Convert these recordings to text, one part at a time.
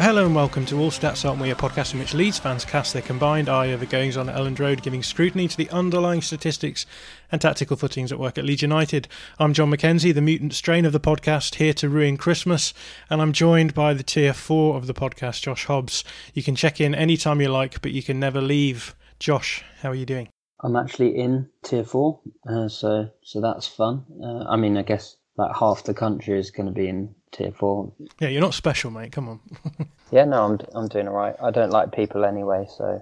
Hello and welcome to All Stats Aren't We, a podcast in which Leeds fans cast their combined eye over goings on at Elland Road, giving scrutiny to the underlying statistics and tactical footings at work at Leeds United. I'm John McKenzie, the mutant strain of the podcast, here to ruin Christmas, and I'm joined by the tier four of the podcast, Josh Hobbs. You can check in anytime you like, but you can never leave. Josh, how are you doing? I'm actually in tier four, uh, so so that's fun. Uh, I mean, I guess like half the country is going to be in tier four. Yeah, you're not special, mate. Come on. Yeah, no, I'm I'm doing all right. I don't like people anyway, so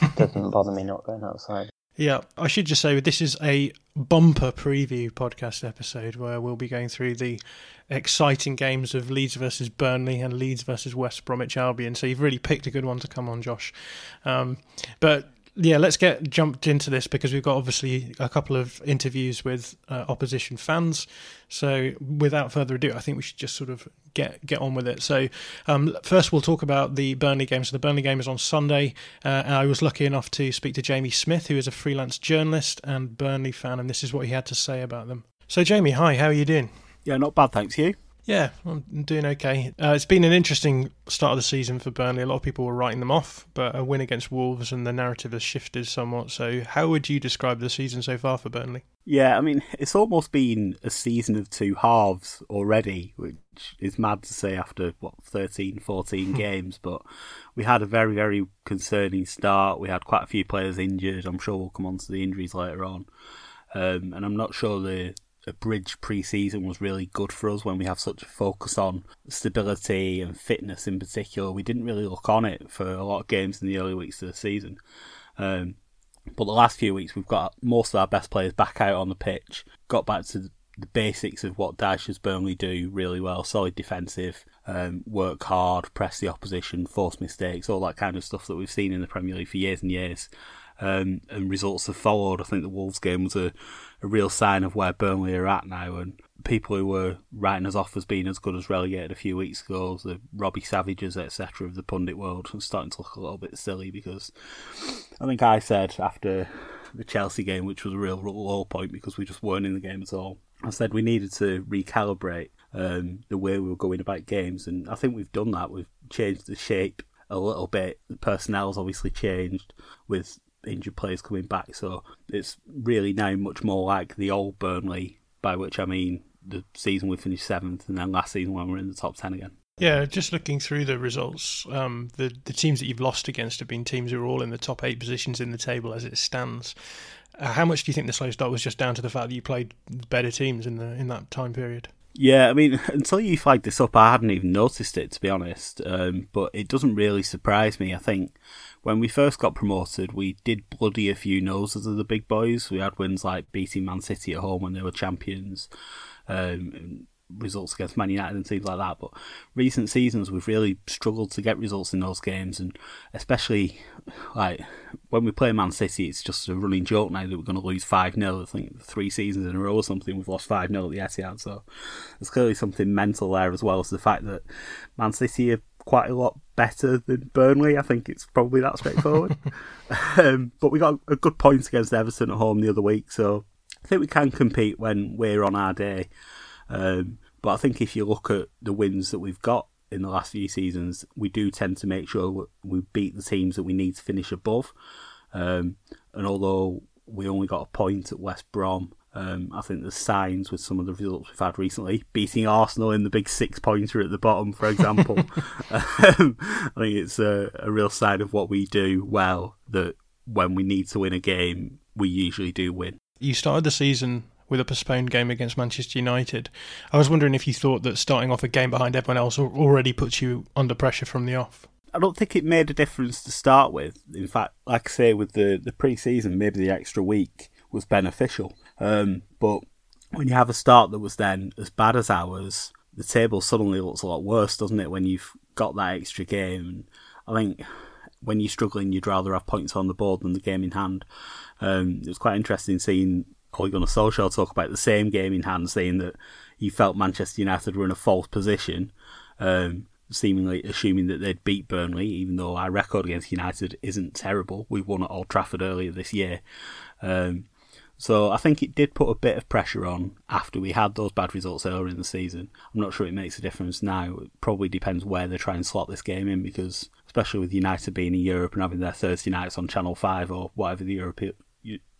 it doesn't bother me not going outside. Yeah, I should just say this is a bumper preview podcast episode where we'll be going through the exciting games of Leeds versus Burnley and Leeds versus West Bromwich Albion. So you've really picked a good one to come on, Josh. Um, but yeah, let's get jumped into this because we've got obviously a couple of interviews with uh, opposition fans. So without further ado, I think we should just sort of get get on with it. So um, first, we'll talk about the Burnley game. So the Burnley game is on Sunday, uh, and I was lucky enough to speak to Jamie Smith, who is a freelance journalist and Burnley fan, and this is what he had to say about them. So Jamie, hi, how are you doing? Yeah, not bad, thanks. You? Yeah, I'm doing okay. Uh, it's been an interesting start of the season for Burnley. A lot of people were writing them off, but a win against Wolves and the narrative has shifted somewhat. So, how would you describe the season so far for Burnley? Yeah, I mean, it's almost been a season of two halves already, which is mad to say after, what, 13, 14 games. But we had a very, very concerning start. We had quite a few players injured. I'm sure we'll come on to the injuries later on. Um, and I'm not sure the a bridge pre-season was really good for us when we have such a focus on stability and fitness in particular. We didn't really look on it for a lot of games in the early weeks of the season. Um, but the last few weeks, we've got most of our best players back out on the pitch, got back to the basics of what Dyche's Burnley do really well solid defensive, um, work hard, press the opposition, force mistakes, all that kind of stuff that we've seen in the Premier League for years and years. Um, and results have followed. I think the Wolves game was a, a real sign of where Burnley are at now. And people who were writing us off as being as good as relegated a few weeks ago, the Robbie Savages, etc., of the pundit world, are starting to look a little bit silly because I think I said after the Chelsea game, which was a real low point because we just weren't in the game at all. I said we needed to recalibrate um, the way we were going about games, and I think we've done that. We've changed the shape a little bit. The personnel's obviously changed with injured players coming back. So it's really now much more like the old Burnley, by which I mean the season we finished seventh, and then last season when we were in the top ten again. Yeah, just looking through the results, um, the the teams that you've lost against have been teams who are all in the top eight positions in the table as it stands. Uh, how much do you think the slow start was just down to the fact that you played better teams in the in that time period? Yeah, I mean, until you flagged this up, I hadn't even noticed it to be honest. Um, but it doesn't really surprise me. I think when we first got promoted, we did bloody a few noses of the big boys. We had wins like beating Man City at home when they were champions, um, results against Man United and things like that. But recent seasons, we've really struggled to get results in those games, and especially like when we play Man City, it's just a running joke now that we're going to lose five 0 I think three seasons in a row or something, we've lost five 0 at the Etihad. So there's clearly something mental there as well as the fact that Man City are quite a lot better than Burnley. I think it's probably that straightforward. um, but we got a good point against Everton at home the other week, so I think we can compete when we're on our day. Um, but I think if you look at the wins that we've got in the last few seasons, we do tend to make sure we beat the teams that we need to finish above. Um, and although we only got a point at West Brom, um, I think the signs with some of the results we've had recently, beating Arsenal in the big six pointer at the bottom, for example, um, I think it's a, a real sign of what we do well that when we need to win a game, we usually do win. You started the season with a postponed game against Manchester United. I was wondering if you thought that starting off a game behind everyone else already puts you under pressure from the off. I don't think it made a difference to start with. In fact, like I say, with the, the pre season, maybe the extra week was beneficial. Um, but when you have a start that was then as bad as ours, the table suddenly looks a lot worse, doesn't it, when you've got that extra game? I think when you're struggling, you'd rather have points on the board than the game in hand. Um, it was quite interesting seeing Ole Gunnar Solskjaer talk about the same game in hand, saying that he felt Manchester United were in a false position, um, seemingly assuming that they'd beat Burnley, even though our record against United isn't terrible. We won at Old Trafford earlier this year. Um, so I think it did put a bit of pressure on after we had those bad results earlier in the season. I'm not sure it makes a difference now. It probably depends where they try and slot this game in because, especially with United being in Europe and having their Thursday nights on Channel 5 or whatever the Europe,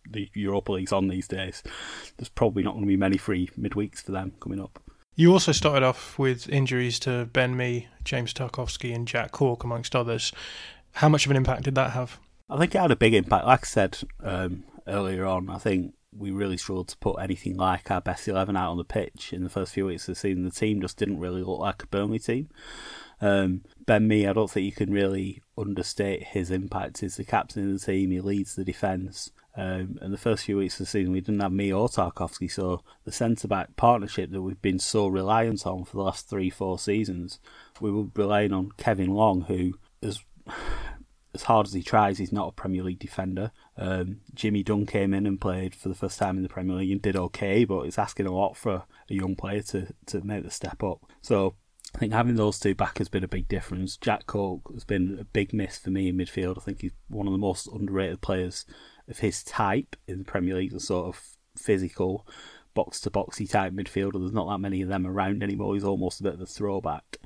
the Europa League's on these days, there's probably not going to be many free midweeks for them coming up. You also started off with injuries to Ben Mee, James Tarkowski, and Jack Cork, amongst others. How much of an impact did that have? I think it had a big impact. Like I said um, earlier on, I think we really struggled to put anything like our best 11 out on the pitch in the first few weeks of the season. The team just didn't really look like a Burnley team. Um, ben Mee, I don't think you can really understate his impact. He's the captain of the team, he leads the defence. Um, and the first few weeks of the season, we didn't have Mee or Tarkowski, so the centre back partnership that we've been so reliant on for the last three, four seasons, we were relying on Kevin Long, who, as as hard as he tries, he's not a Premier League defender. Um, Jimmy Dunne came in and played for the first time in the Premier League and did okay, but it's asking a lot for a young player to, to make the step up. So I think having those two back has been a big difference. Jack Cork has been a big miss for me in midfield. I think he's one of the most underrated players of his type in the Premier League, the sort of physical, box to boxy type midfielder. There's not that many of them around anymore. He's almost a bit of a throwback.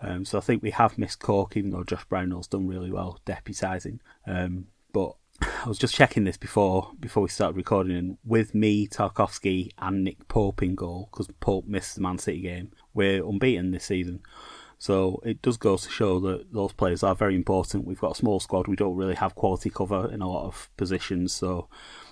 Um, so I think we have missed Cork, even though Josh Brownhill's done really well deputising. Um, but I was just checking this before before we started recording, and with Mee, Tarkowski, and Nick Pope in goal, because Pope missed the Man City game, we're unbeaten this season. So it does go to show that those players are very important. We've got a small squad. We don't really have quality cover in a lot of positions. So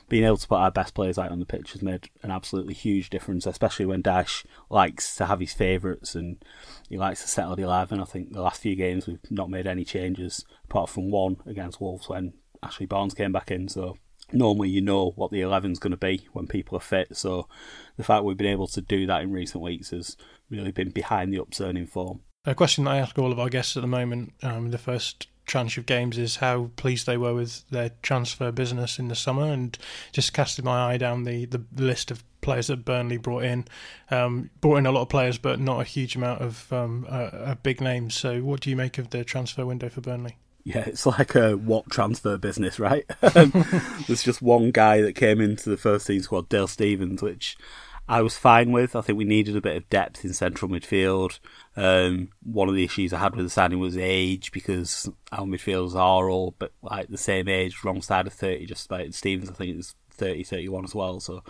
being able to put our best players out on the pitch has made an absolutely huge difference, especially when Dyche likes to have his favourites and he likes to settle the 11. I think the last few games we've not made any changes apart from one against Wolves when Ashley Barnes came back in. So normally you know what the 11's going to be when people are fit. So the fact we've been able to do that in recent weeks has really been behind the upturn in form. A question that I ask all of our guests at the moment, um, the first tranche of games, is how pleased they were with their transfer business in the summer, and just casting my eye down the, the list of players that Burnley brought in. Um, brought in a lot of players, but not a huge amount of um, uh, big names. So, what do you make of the transfer window for Burnley? Yeah, it's like a what transfer business, right? There's just one guy that came into the first team squad, Dale Stephens, which I was fine with. I think we needed a bit of depth in central midfield. Um, one of the issues I had with the signing was age because our midfielders are all but like the same age, wrong side of 30, just about Stephens, I think is 30, 31 as well. So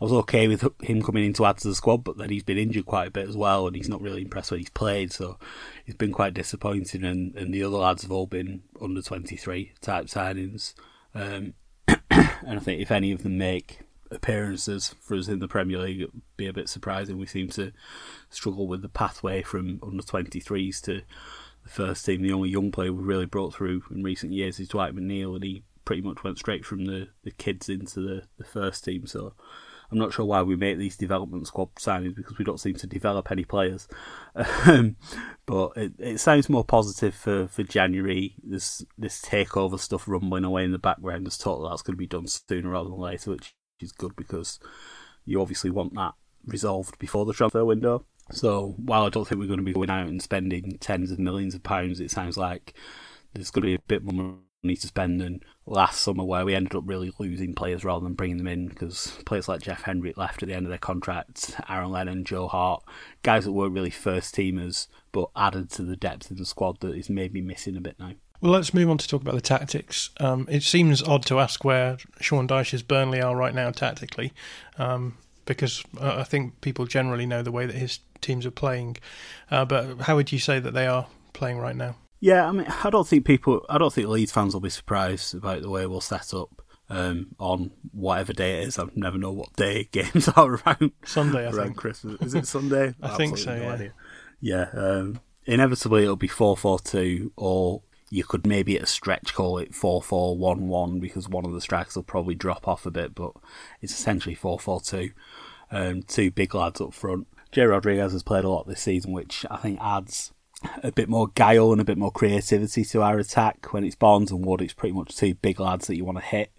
I was okay with him coming in to add to the squad, but then he's been injured quite a bit as well, and he's not really impressed when he's played. So he's been quite disappointing, and, and the other lads have all been under 23 type signings. Um, and I think if any of them make appearances for us in the Premier League, it'd be a bit surprising. We seem to struggle with the pathway from under 23s to the first team. The only young player we've really brought through in recent years is Dwight McNeil, and he pretty much went straight from the, the kids into the, the first team. So I'm not sure why we make these development squad signings because we don't seem to develop any players. Um, but it, it sounds more positive for, for January. This this takeover stuff rumbling away in the background has total that's going to be done sooner rather than later, which is good because you obviously want that resolved before the transfer window. So while I don't think we're going to be going out and spending tens of millions of pounds, it sounds like there's going to be a bit more money to spend than last summer, where we ended up really losing players rather than bringing them in because players like Jeff Hendrick left at the end of their contracts, Aaron Lennon, Joe Hart, guys that weren't really first teamers but added to the depth in the squad that is maybe missing a bit now. Well, let's move on to talk about the tactics. Um, it seems odd to ask where Sean Dyche's Burnley are right now tactically, um, because uh, I think people generally know the way that his teams are playing. Uh, but how would you say that they are playing right now? Yeah, I mean, I don't think people, I don't think Leeds fans will be surprised about the way we'll set up um, on whatever day it is. I never know what day games are around. Sunday, I around think. Christmas. Is it Sunday? I think so. No Yeah. idea. Yeah. Um, inevitably, it'll be four four two, or you could maybe at a stretch call it four four one one because one of the strikers will probably drop off a bit, but it's essentially four four two. Um, two big lads up front. Jay Rodriguez has played a lot this season, which I think adds a bit more guile and a bit more creativity to our attack. When it's Barnes and Wood, it's pretty much two big lads that you want to hit.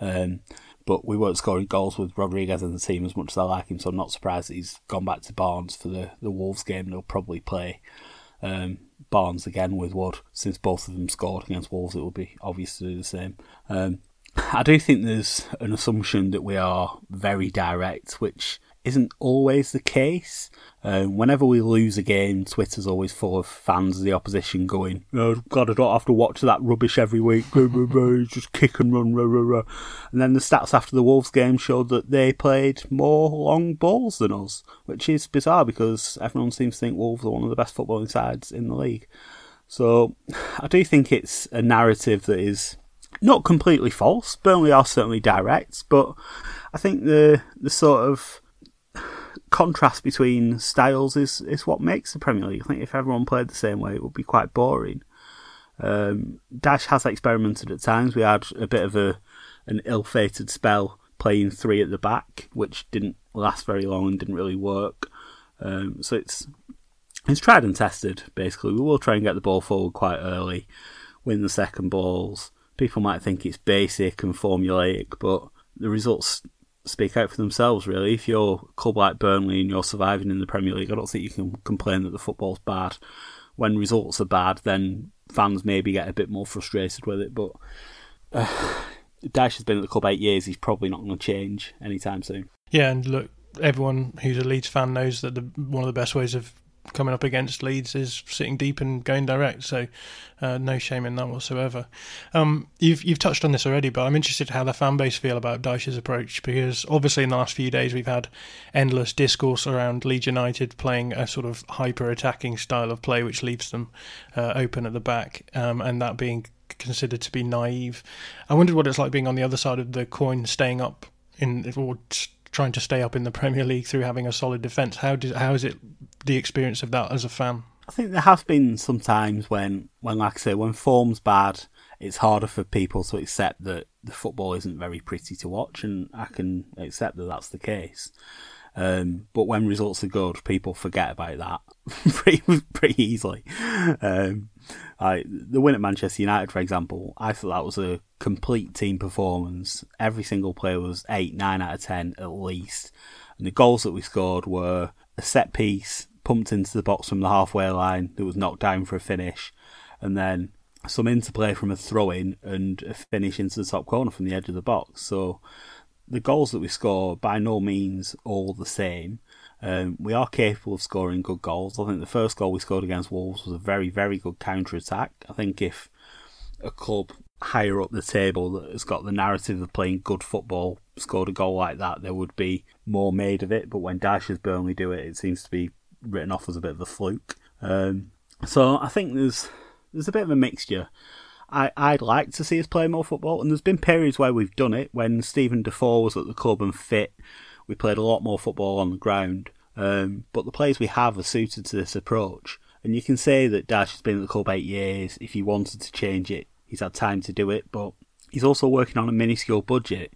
Um, but we weren't scoring goals with Rodriguez in the team as much as I like him, so I'm not surprised that he's gone back to Barnes for the, the Wolves game. They'll probably play um, Barnes again with Wood. Since both of them scored against Wolves, it will be obvious to do the same. Um, I do think there's an assumption that we are very direct, which isn't always the case. Um, whenever we lose a game, Twitter's always full of fans of the opposition going, "Oh God, I don't have to watch that rubbish every week. Just kick and run, rah, rah, rah." And then the stats after the Wolves game showed that they played more long balls than us, which is bizarre because everyone seems to think Wolves are one of the best footballing sides in the league. So I do think it's a narrative that is not completely false. Burnley are certainly direct, but I think the the sort of contrast between styles is, is what makes the Premier League. I think if everyone played the same way, it would be quite boring. Um, Dyche has experimented at times. We had a bit of a an ill-fated spell playing three at the back, which didn't last very long and didn't really work. Um, so it's it's tried and tested. Basically, we will try and get the ball forward quite early, win the second balls. People might think it's basic and formulaic, but the results speak out for themselves, really. If you're a club like Burnley and you're surviving in the Premier League, I don't think you can complain that the football's bad. When results are bad, then fans maybe get a bit more frustrated with it. But uh, Dyche has been at the club eight years. He's probably not going to change anytime soon. Yeah, and look, everyone who's a Leeds fan knows that the, one of the best ways of coming up against Leeds is sitting deep and going direct. So, uh, no shame in that whatsoever. Um, you've you've touched on this already, but I'm interested how the fan base feel about Dyche's approach because obviously in the last few days we've had endless discourse around Leeds United playing a sort of hyper attacking style of play, which leaves them uh, open at the back, um, and that being considered to be naive. I wondered what it's like being on the other side of the coin, staying up in or trying to stay up in the Premier League through having a solid defence. How did how is it the experience of that as a fan? I think there have been some times when, when like I say, when form's bad, it's harder for people to accept that the football isn't very pretty to watch, and I can accept that that's the case. Um, but when results are good, people forget about that pretty, pretty easily. Um, I, the win at Manchester United, for example, I thought that was a complete team performance. Every single player was 8, 9 out of 10 at least. And the goals that we scored were a set piece pumped into the box from the halfway line that was knocked down for a finish, and then some interplay from a throw in and a finish into the top corner from the edge of the box. So the goals that we score by no means all the same. Um, we are capable of scoring good goals. I think the first goal we scored against Wolves was a very, very good counter attack. I think if a club higher up the table that has got the narrative of playing good football scored a goal like that, there would be more made of it. But when Dyche's Burnley do it, it seems to be written off as a bit of a fluke. Um, so I think there's there's a bit of a mixture. I, I'd like to see us play more football, and there's been periods where we've done it. When Steven Defour was at the club and fit, we played a lot more football on the ground. Um, but the players we have are suited to this approach. And you can say that Dyche has been at the club eight years. If he wanted to change it, he's had time to do it. But he's also working on a minuscule budget.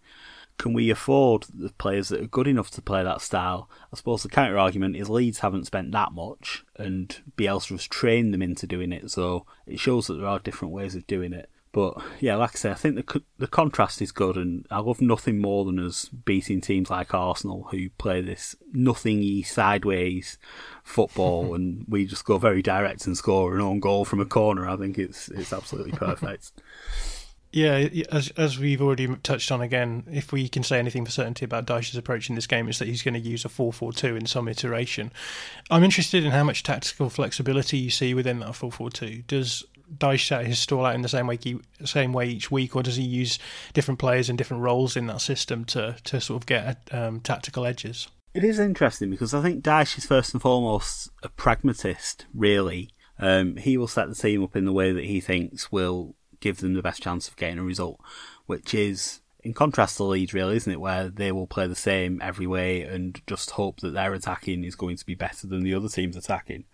Can we afford the players that are good enough to play that style? I suppose the counter argument is Leeds haven't spent that much, and Bielsa has trained them into doing it. So it shows that there are different ways of doing it. But But yeah, like I say, I think the the contrast is good, and I love nothing more than us beating teams like Arsenal who play this nothingy sideways football, and we just go very direct and score an own goal from a corner. I think it's it's absolutely perfect. Yeah, as as we've already touched on again, if we can say anything for certainty about Dyche's approach in this game, is that he's going to use a 4 4 2 in some iteration. I'm interested in how much tactical flexibility you see within that 4 4 2. Does Dyche set his stall out in the same way same way each week, or does he use different players in different roles in that system to, to sort of get um, tactical edges? It is interesting because I think Dyche is first and foremost a pragmatist, really. Um, he will set the team up in the way that he thinks will give them the best chance of getting a result, which is in contrast to Leeds, really, isn't it? Where they will play the same every way and just hope that their attacking is going to be better than the other team's attacking.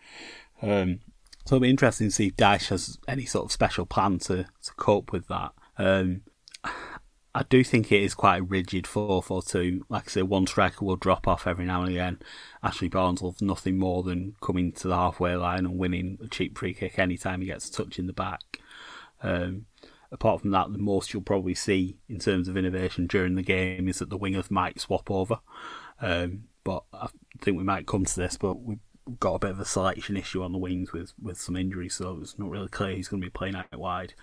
Um, so it'll be interesting to see if Dyche has any sort of special plan to, to cope with that. Um, I do think it is quite a rigid 4 4 2. Like I say, one striker will drop off every now and again. Ashley Barnes loves nothing more than coming to the halfway line and winning a cheap free kick anytime he gets a touch in the back. Um, apart from that, the most you'll probably see in terms of innovation during the game is that the wingers might swap over. Um, but I think we might come to this, but we've got a bit of a selection issue on the wings with, with some injuries, so it's not really clear he's going to be playing out wide.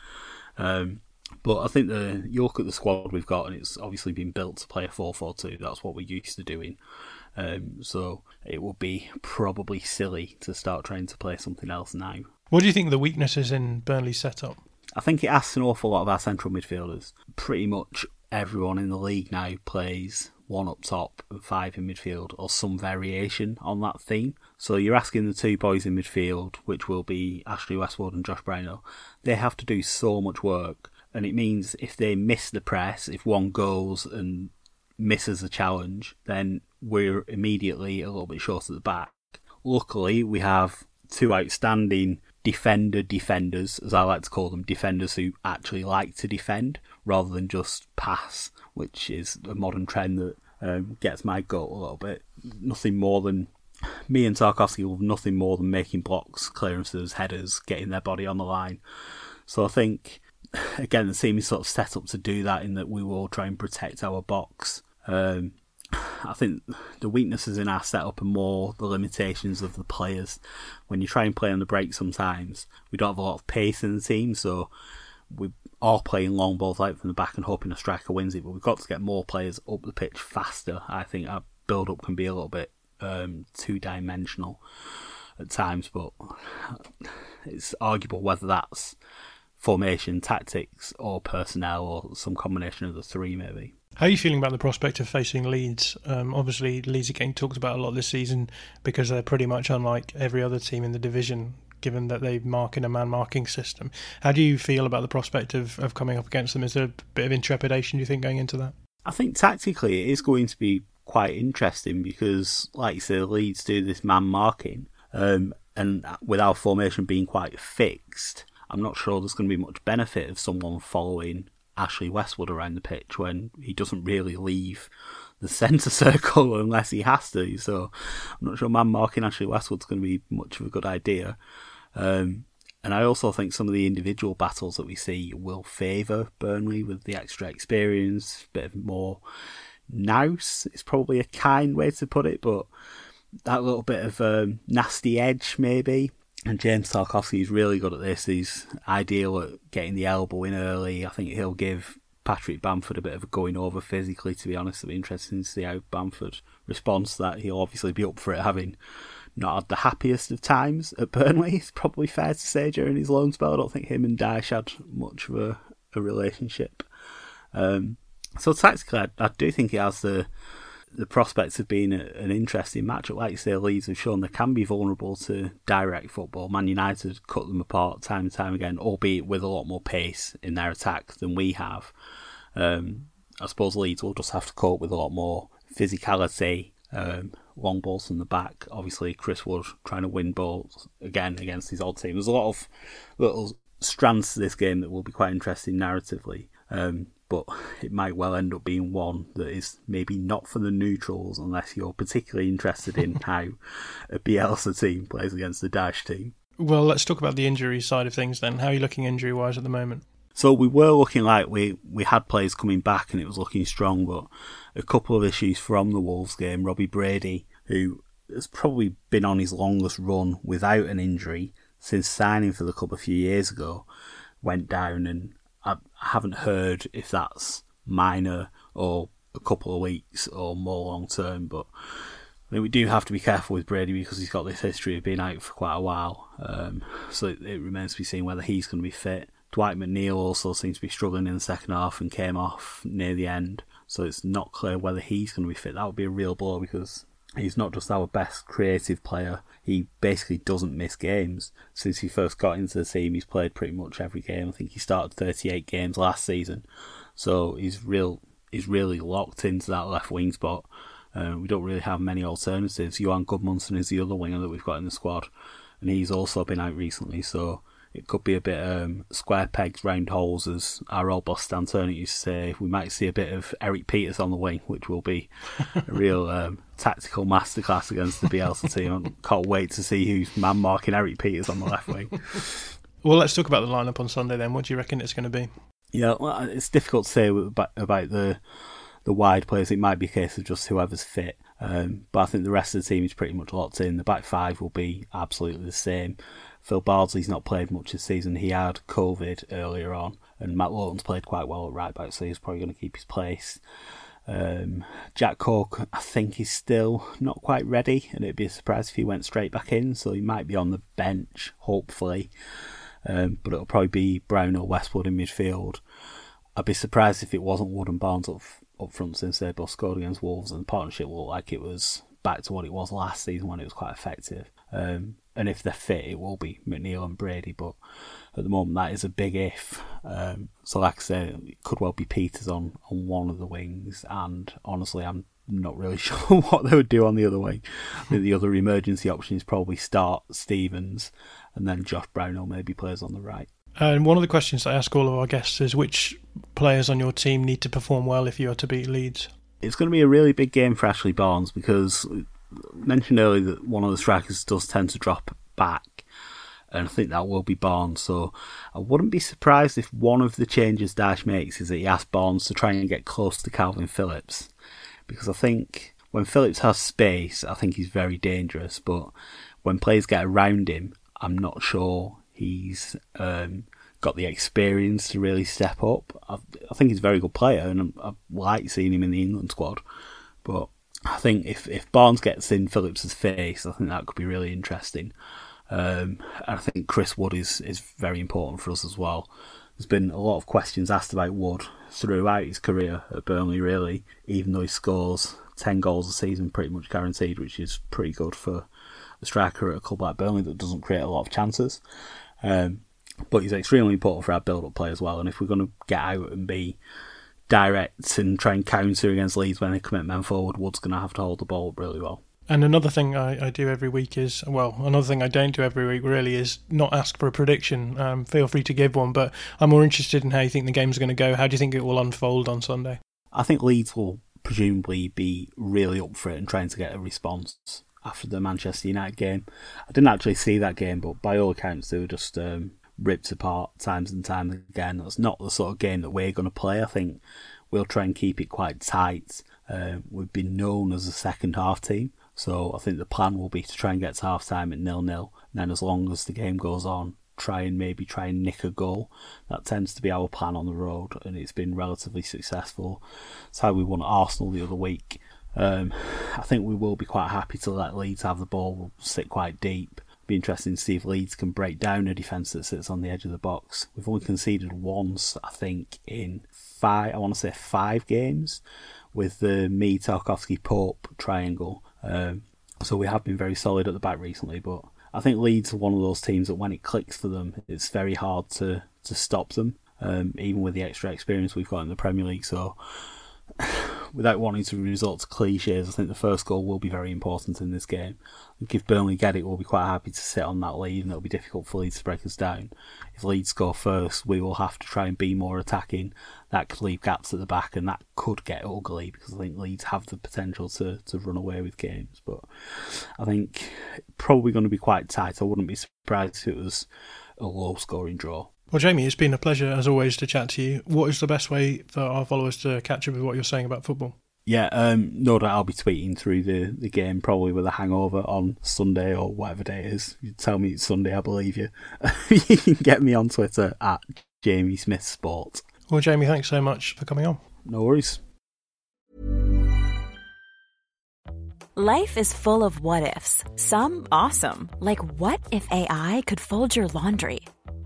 Um, but I think the you look at the squad we've got, and it's obviously been built to play a 4 4 2. That's what we're used to doing. Um, so it would be probably silly to start trying to play something else now. What do you think the weaknesses in Burnley's setup? I think it asks an awful lot of our central midfielders. Pretty much everyone in the league now plays one up top and five in midfield, or some variation on that theme. So you're asking the two boys in midfield, which will be Ashley Westwood and Josh Brownhill, they have to do so much work. And it means if they miss the press, if one goes and misses a challenge, then we're immediately a little bit short at the back. Luckily, we have two outstanding defender defenders, as I like to call them, defenders who actually like to defend rather than just pass, which is a modern trend that um, gets my goat a little bit. Nothing more than Mee and Tarkowski love nothing more than making blocks, clearances, headers, getting their body on the line. So I think again the team is sort of set up to do that in that we will try and protect our box. Um, I think the weaknesses in our setup are more the limitations of the players. When you try and play on the break, sometimes we don't have a lot of pace in the team, so we are playing long balls out from the back and hoping a striker wins it. But we've got to get more players up the pitch faster. I think our build up can be a little bit um, two dimensional at times, but it's arguable whether that's formation, tactics, or personnel, or some combination of the three, maybe. How are you feeling about the prospect of facing Leeds? Um, obviously, Leeds are getting talked about a lot this season because they're pretty much unlike every other team in the division, given that they mark in a man marking system. How do you feel about the prospect of, of coming up against them? Is there a bit of intrepidation, do you think, going into that? I think tactically it is going to be quite interesting because, like you say, Leeds do this man marking, um, and with our formation being quite fixed, I'm not sure there's going to be much benefit of someone following Ashley Westwood around the pitch when he doesn't really leave the centre circle unless he has to. So I'm not sure man marking Ashley Westwood's going to be much of a good idea. Um, and I also think some of the individual battles that we see will favour Burnley with the extra experience, a bit more nous is probably a kind way to put it, but that little bit of um, nasty edge maybe and James Tarkowski is really good at this. He's ideal at getting the elbow in early. I think he'll give Patrick Bamford a bit of a going over physically, to be honest. It'll be interesting to see how Bamford responds to that. He'll obviously be up for it, having not had the happiest of times at Burnley. It's probably fair to say during his loan spell. I don't think him and Dyche had much of a, a relationship. Um, so tactically, I, I do think he has the the prospects of being a, an interesting matchup. Like you say, Leeds have shown they can be vulnerable to direct football. Man United cut them apart time and time again, albeit with a lot more pace in their attack than we have. Um, I suppose Leeds will just have to cope with a lot more physicality, um, long balls from the back. Obviously, Chris Wood trying to win balls again against his old team. There's a lot of little strands to this game that will be quite interesting narratively. Um, but it might well end up being one that is maybe not for the neutrals unless you're particularly interested in how a Bielsa team plays against the Dyche team. Well, let's talk about the injury side of things then. How are you looking injury wise at the moment? So we were looking like we, we had players coming back and it was looking strong, but a couple of issues from the Wolves game. Robbie Brady, who has probably been on his longest run without an injury since signing for the club a few years ago, went down, and I haven't heard if that's minor or a couple of weeks or more long term, but I mean, we do have to be careful with Brady because he's got this history of being out for quite a while. Um, so it, it, remains to be seen whether he's going to be fit. Dwight McNeil also seems to be struggling in the second half and came off near the end. So it's not clear whether he's going to be fit. That would be a real blow because he's not just our best creative player. He basically doesn't miss games. Since he first got into the team, he's played pretty much every game. I think he started 38 games last season. So he's real. He's really locked into that left wing spot. Uh, we don't really have many alternatives. Johan Gudmundsson is the other winger that we've got in the squad, and he's also been out recently, so it could be a bit um, square pegs, round holes, as our old boss Stan Ternent used to say. We might see a bit of Erik Pieters on the wing, which will be a real um, tactical masterclass against the Bielsa team. I can't wait to see who's man marking Erik Pieters on the left wing. Well, let's talk about the lineup on Sunday then. What do you reckon it's going to be? Yeah, well, it's difficult to say about, about the the wide players, it might be a case of just whoever's fit. Um, but I think the rest of the team is pretty much locked in. The back five will be absolutely the same. Phil Bardsley's not played much this season. He had COVID earlier on, and Matt Lowton's played quite well at right back, so he's probably going to keep his place. Um, Jack Cork, I think, is still not quite ready, and it'd be a surprise if he went straight back in, so he might be on the bench, hopefully. Um, but it'll probably be Brown or Westwood in midfield. I'd be surprised if it wasn't Wood and Barnes up up front since they both scored against Wolves, and the partnership looked like it was back to what it was last season when it was quite effective. Um, and if they're fit, it will be McNeil and Brady, but at the moment that is a big if. Um, so, like I say, it could well be Pieters on, on one of the wings, and honestly, I'm not really sure what they would do on the other wing. I think the other emergency option is probably start Stephens, and then Josh Brownhill maybe plays on the right. And one of the questions I ask all of our guests is which players on your team need to perform well if you are to beat Leeds? It's going to be a really big game for Ashley Barnes because mentioned earlier that one of the strikers does tend to drop back, and I think that will be Barnes. So I wouldn't be surprised if one of the changes Dyche makes is that he asks Barnes to try and get close to Kalvin Phillips because I think when Phillips has space, I think he's very dangerous, but when players get around him, I'm not sure He's um, got the experience to really step up. I, I think he's a very good player, and I, I like seeing him in the England squad. But I think if, if Barnes gets in Phillips's face, I think that could be really interesting. Um, and I think Chris Wood is, is very important for us as well. There's been a lot of questions asked about Wood throughout his career at Burnley, really, even though he scores 10 goals a season pretty much guaranteed, which is pretty good for a striker at a club like Burnley that doesn't create a lot of chances. Um, but he's extremely important for our build-up play as well. And if we're going to get out and be direct and try and counter against Leeds when they commit men forward, Wood's going to have to hold the ball up really well. And another thing I, I, do every week is, well, another thing I don't do every week really is not ask for a prediction. Um, feel free to give one, but I'm more interested in how you think the game's going to go. How do you think it will unfold on Sunday? I think Leeds will presumably be really up for it and trying to get a response after the Manchester United game. I didn't actually see that game, but by all accounts, they were just um, ripped apart times and times again. That's not the sort of game that we're going to play. I think we'll try and keep it quite tight. Uh, we've been known as a second half team, so I think the plan will be to try and get to half time at nil nil. And then, as long as the game goes on, try and maybe try and nick a goal. That tends to be our plan on the road, and it's been relatively successful. It's how we won Arsenal the other week. Um, I think we will be quite happy to let Leeds have the ball. We'll sit quite deep. Be interesting to see if Leeds can break down a defence that sits on the edge of the box. We've only conceded once, I think, in five. I want to say five games with the Mee Tarkowski Pope triangle. Um, so we have been very solid at the back recently, but I think Leeds are one of those teams that when it clicks for them, it's very hard to to stop them. Um, even with the extra experience we've got in the Premier League. So without wanting to resort to cliches, I think the first goal will be very important in this game. If Burnley get it, we'll be quite happy to sit on that lead, and it'll be difficult for Leeds to break us down. If Leeds score first, we will have to try and be more attacking. That could leave gaps at the back, and that could get ugly because I think Leeds have the potential to, to run away with games. But I think probably going to be quite tight. I wouldn't be surprised if it was a low scoring draw. Well, Jamie, it's been a pleasure as always to chat to you. What is the best way for our followers to catch up with what you're saying about football? Yeah, um, no doubt I'll be tweeting through the, the game probably with a hangover on Sunday or whatever day it is. You tell me it's Sunday, I believe you. you can get me on Twitter at Jamie Smith Sport. Well, Jamie, thanks so much for coming on. No worries. Life is full of what ifs. Some awesome, like what if AI could fold your laundry?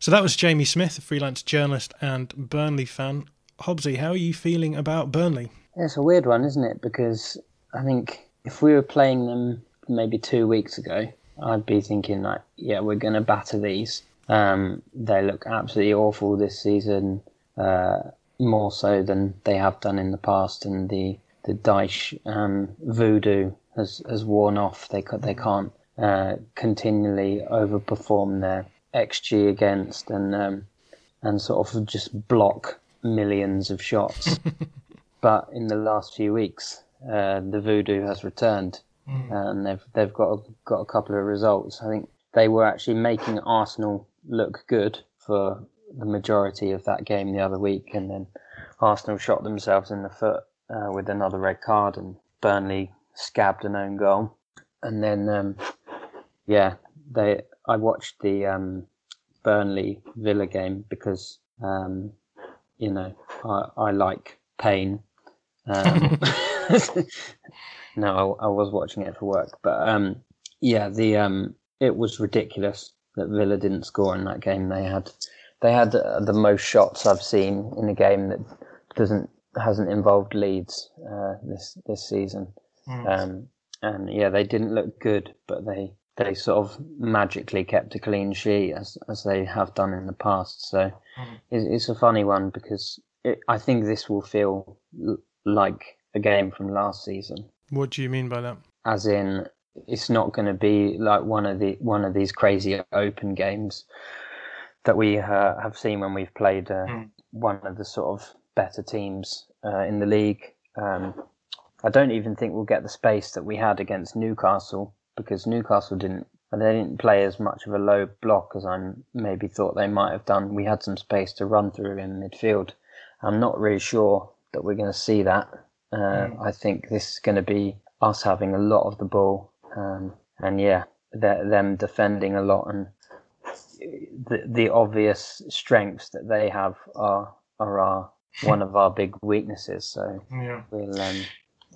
So that was Jamie Smith, a freelance journalist and Burnley fan. Hobbsy, how are you feeling about Burnley? It's a weird one, isn't it? Because I think if we were playing them maybe two weeks ago, I'd be thinking like, yeah, we're going to batter these. Um, they look absolutely awful this season, uh, more so than they have done in the past, and the the Dyche um, voodoo has has worn off. They they can't uh, continually overperform their xG against and um, and sort of just block millions of shots. but in the last few weeks, uh, the voodoo has returned, mm. and they've they've got a, got a couple of results. I think they were actually making Arsenal look good for the majority of that game the other week, and then Arsenal shot themselves in the foot uh, with another red card, and Burnley scabbed an own goal, and then um, yeah, they I watched the um, Burnley Villa game because um, you know I, I like pain. Um, no, I, I, was watching it for work, but um, yeah, the um, it was ridiculous that Villa didn't score in that game. They had they had uh, the most shots I've seen in a game that doesn't hasn't involved Leeds uh, this this season. Mm. and yeah, they didn't look good, but they they sort of magically kept a clean sheet as as they have done in the past. So mm. it's, it's, a funny one because it, I think this will feel l- like a game from last season. What do you mean by that? As in, it's not going to be like one of the one of these crazy open games that we uh, have seen when we've played uh, mm. one of the sort of better teams uh, in the league. Um, I don't even think we'll get the space that we had against Newcastle because Newcastle didn't they didn't play as much of a low block as I maybe thought they might have done. We had some space to run through in midfield. I'm not really sure that we're going to see that. Uh, mm. I think this is going to be us having a lot of the ball, um, and yeah, them defending a lot, and the the obvious strengths that they have are are our one of our big weaknesses. So yeah. we'll um,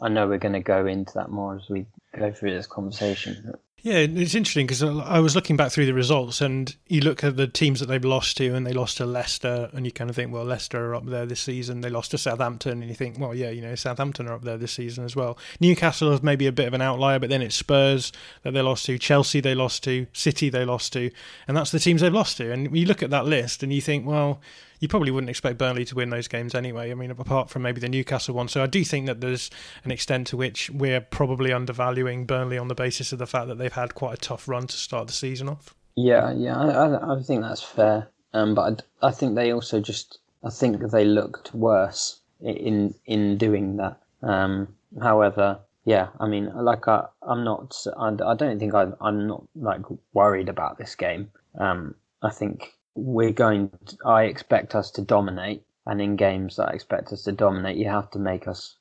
I know we're going to go into that more as we go through this conversation. Yeah, it's interesting because I was looking back through the results, and you look at the teams that they've lost to, and they lost to Leicester, and you kind of think, well, Leicester are up there this season. They lost to Southampton, and you think, well, yeah, you know, Southampton are up there this season as well. Newcastle is maybe a bit of an outlier, but then it's Spurs that they lost to, Chelsea they lost to, City they lost to, and that's the teams they've lost to. And you look at that list, and you think, well, you probably wouldn't expect Burnley to win those games anyway. I mean, apart from maybe the Newcastle one. So I do think that there's an extent to which we're probably undervaluing Burnley on the basis of the fact that they've had quite a tough run to start the season off. Yeah, yeah, I, I think that's fair. Um, but I, I think they also just, I think they looked worse in in doing that. Um, however, yeah, I mean, like I, I'm not, I, I don't think I, I'm not like worried about this game. Um, I think we're going. To, I expect us to dominate, and in games that I expect us to dominate, you have to make us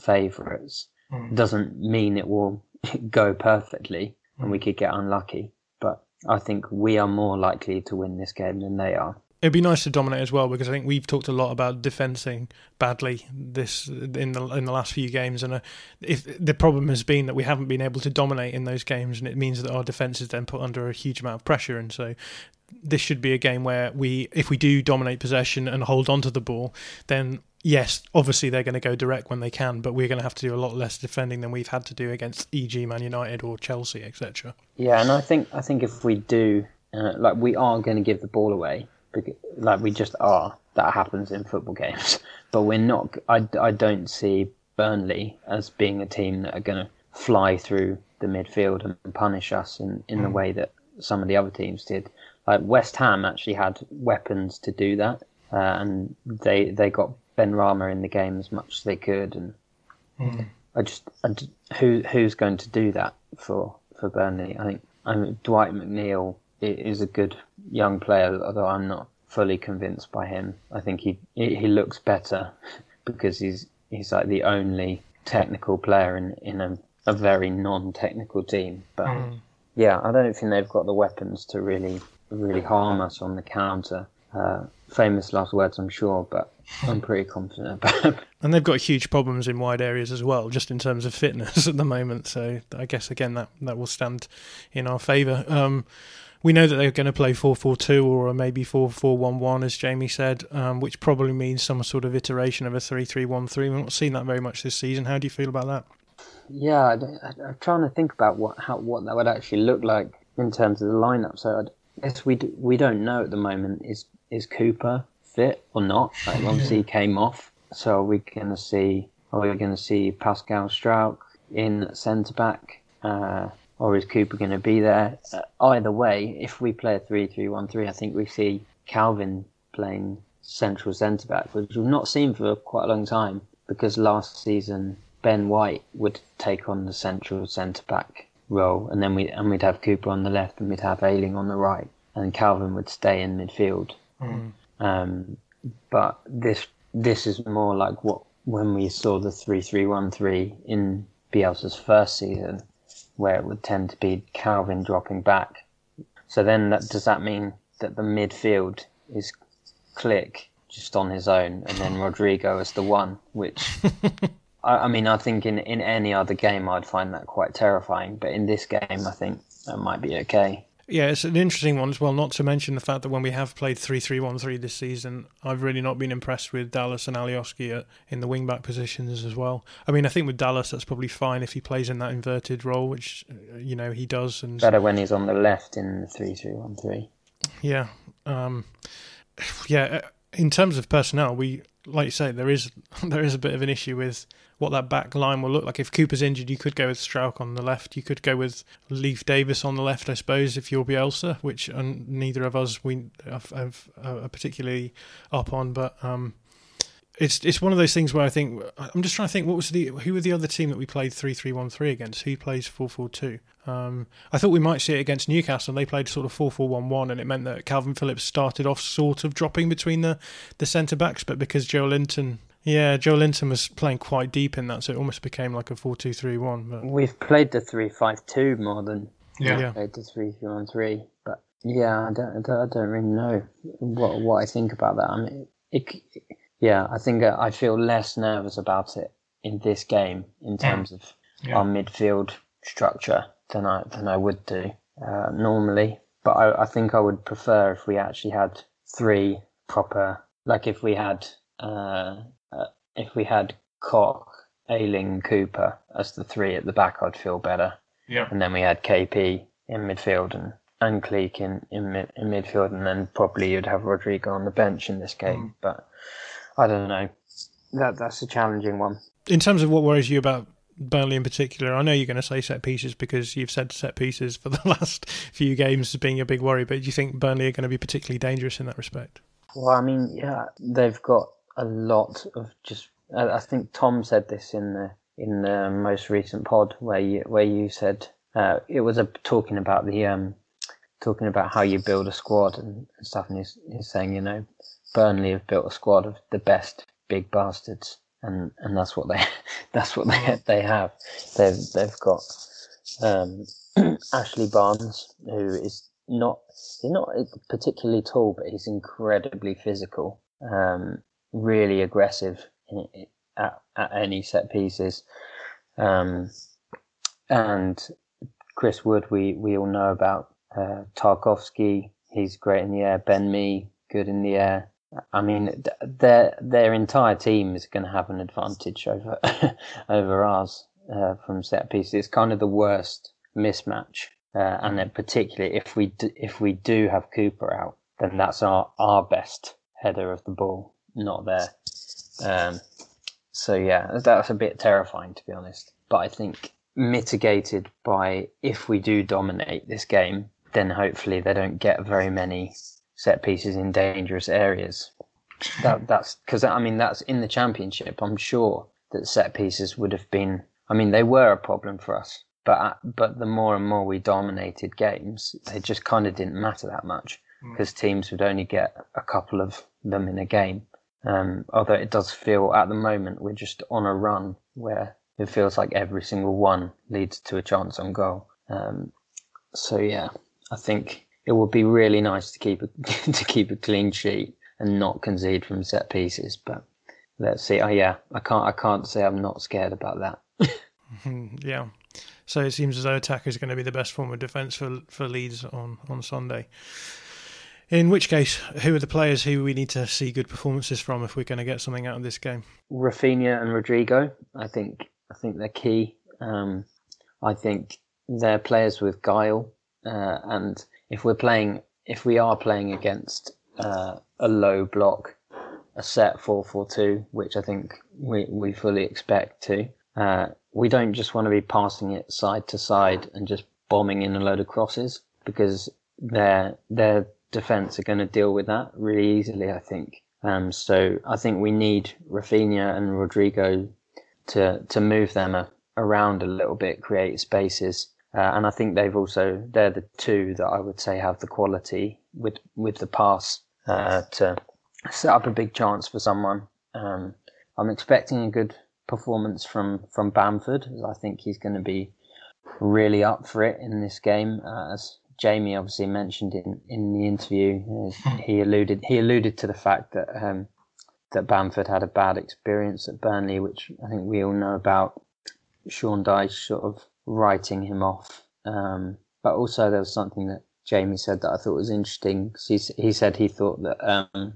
favourites. Mm. Doesn't mean it will go perfectly, and we hmm. could get unlucky. But I think we are more likely to win this game than they are. It'd be nice to dominate as well because I think we've talked a lot about defending badly this in the in the last few games, and uh, if the problem has been that we haven't been able to dominate in those games, and it means that our defense is then put under a huge amount of pressure, and so this should be a game where we, if we do dominate possession and hold on to the ball, then yes, obviously they're going to go direct when they can, but we're going to have to do a lot less defending than we've had to do against e.g. Man United or Chelsea, etc. Yeah, and I think I think if we do, uh, like we are going to give the ball away like we just are. That happens in football games, but we're not. I, I don't see Burnley as being a team that are going to fly through the midfield and punish us in, in the way that some of the other teams did. Like West Ham actually had weapons to do that, uh, and they they got Benrahma in the game as much as they could, and mm. I just I, who who's going to do that for for Burnley? I think I mean, Dwight McNeil is a good young player, although I'm not fully convinced by him. I think he he looks better because he's he's like the only technical player in in a, a very non-technical team. But mm. yeah, I don't think they've got the weapons to really really harm us on the counter. Uh, famous last words, I'm sure, but I'm pretty confident about them. And they've got huge problems in wide areas as well, just in terms of fitness at the moment. So I guess again that that will stand in our favour. Um, we know that they're going to play 4-4-2 or maybe 4-4-1-1 as Jamie said um, which probably means some sort of iteration of a 3-3-1-3 we've not seen that very much this season. How do you feel about that? Yeah I, am trying to think about what how what that would actually look like in terms of the lineup. So I guess we do, we don't know at the moment is is Cooper fit or not? Like obviously he came off. So are we going to see are we going to see Pascal Struijk in centre back? Uh, or is Cooper going to be there? Uh, either way, if we play a 3 3 1 3, I think we see Calvin playing central centre back, which we've not seen for quite a long time because last season Ben White would take on the central centre back role, and then we and we'd have Cooper on the left, and we'd have Ayling on the right, and Calvin would stay in midfield. Mm. Um, but this this is more like what when we saw the three three one three in Bielsa's first season, where it would tend to be Calvin dropping back. So then, that, does that mean that the midfield is Klich just on his own, and then Rodrigo as the one? Which, I, I, mean, I think in in any other game I'd find that quite terrifying, but in this game, I think that might be okay. Yeah, it's an interesting one as well. Not to mention the fact that when we have played three three one three this season, I've really not been impressed with Dallas and Alioski in the wing back positions as well. I mean, I think with Dallas, that's probably fine if he plays in that inverted role, which you know he does. And better when he's on the left in the three three one three. Yeah, um, yeah. In terms of personnel, we like you say there is there is a bit of an issue with what that back line will look like. If Cooper's injured, you could go with Struijk on the left. You could go with Leif Davis on the left, I suppose, if you're Bielsa, which um, neither of us we have, have uh, are particularly up on. But um, it's it's one of those things where I think I'm just trying to think what was the who were the other team that we played three three one three against? Who plays four four two? Um, I thought we might see it against Newcastle. And they played sort of four four one one, and it meant that Calvin Phillips started off sort of dropping between the the centre backs, but because Joelinton yeah, Joelinton was playing quite deep in that, so it almost became like a 4 2 3 1. But... We've played the 3 5 2 more than yeah. yeah. played the 3 3 1 3. But yeah, I don't, I don't, I don't really know what what I think about that. I mean, it, it, yeah, I think I feel less nervous about it in this game in terms of yeah. our midfield structure than I than I would do uh, normally. But I, I think I would prefer if we actually had three proper, like if we had uh, uh, if we had Koch, Ayling, Cooper as the three at the back, I'd feel better. Yeah. And then we had KP in midfield and and Klich in, in, in midfield, and then probably you'd have Rodrigo on the bench in this game. Mm. But I don't know. That that's a challenging one. In terms of what worries you about Burnley in particular, I know you're going to say set pieces because you've said set pieces for the last few games as being a big worry. But do you think Burnley are going to be particularly dangerous in that respect? Well, I mean, yeah, they've got a lot of just. I think Tom said this in the in the most recent pod where you where you said uh, it was a talking about the um talking about how you build a squad and, stuff, and he's, he's saying you know Burnley have built a squad of the best big bastards, and and that's what they that's what they they have. They've they've got um, Ashley Barnes who is not he's not particularly tall, but he's incredibly physical. Um, really aggressive in, at, at any set pieces. Um, and Chris Wood, we, we all know about uh, Tarkowski. He's great in the air. Ben Mee, good in the air. I mean, their their entire team is going to have an advantage over over ours uh, from set pieces. It's kind of the worst mismatch, uh, and then particularly if we do, if we do have Cooper out, then that's our our best header of the ball, not there. Um, so yeah, that's a bit terrifying to be honest. But I think mitigated by if we do dominate this game, then hopefully they don't get very many set pieces in dangerous areas. That that's because I mean that's in the championship. I'm sure that set pieces would have been. I mean they were a problem for us, but but the more and more we dominated games, they just kind of didn't matter that much because mm. teams would only get a couple of them in a game. Um, although it does feel at the moment we're just on a run where it feels like every single one leads to a chance on goal. Um, so yeah, I think it would be really nice to keep a, to keep a clean sheet and not concede from set pieces. But let's see. Oh yeah, I can't I can't say I'm not scared about that. yeah. So it seems as though attack is going to be the best form of defence for for Leeds on on Sunday. In which case, who are the players who we need to see good performances from if we're going to get something out of this game? Raphinha and Rodrigo, I think. I think they're key. Um, I think they're players with guile, uh, and if we're playing, if we are playing against uh, a low block, a set four four two, which I think we we fully expect to, uh, we don't just want to be passing it side to side and just bombing in a load of crosses because they're they're defence are going to deal with that really easily, I think. Um, so I think we need Raphinha and Rodrigo to to move them a, around a little bit, create spaces, uh, and I think they've also they're the two that I would say have the quality with with the pass uh, to set up a big chance for someone. Um, I'm expecting a good performance from from Bamford. I think he's going to be really up for it in this game, uh, as Jamie obviously mentioned in, in the interview, uh, he alluded he alluded to the fact that um, that Bamford had a bad experience at Burnley, which I think we all know about. Sean Dyche sort of writing him off, um, but also there was something that Jamie said that I thought was interesting. He, he said he thought that um,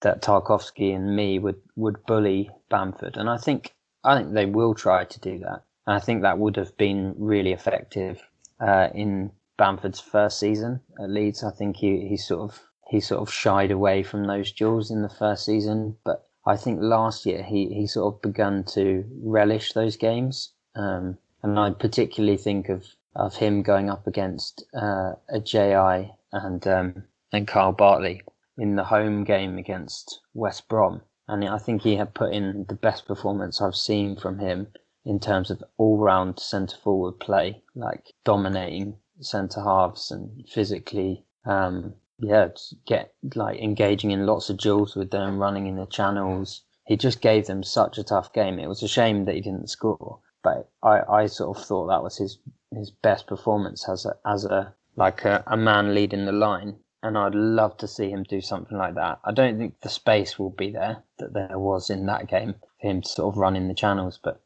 that Tarkowski and Mee would, would bully Bamford, and I think I think they will try to do that. And I think that would have been really effective uh, in Bamford's first season at Leeds. I think he, he sort of he sort of shied away from those duels in the first season, but I think last year he, he sort of begun to relish those games. Um, and I particularly think of, of him going up against uh, Ajayi and um, and Kyle Bartley in the home game against West Brom. And I think he had put in the best performance I've seen from him in terms of all round centre forward play, like dominating centre halves and physically, um, yeah, get like engaging in lots of duels with them, running in the channels. He just gave them such a tough game. It was a shame that he didn't score, but I, I sort of thought that was his his best performance as a as a like a, a man leading the line. And I'd love to see him do something like that. I don't think the space will be there that there was in that game for him to sort of run in the channels, but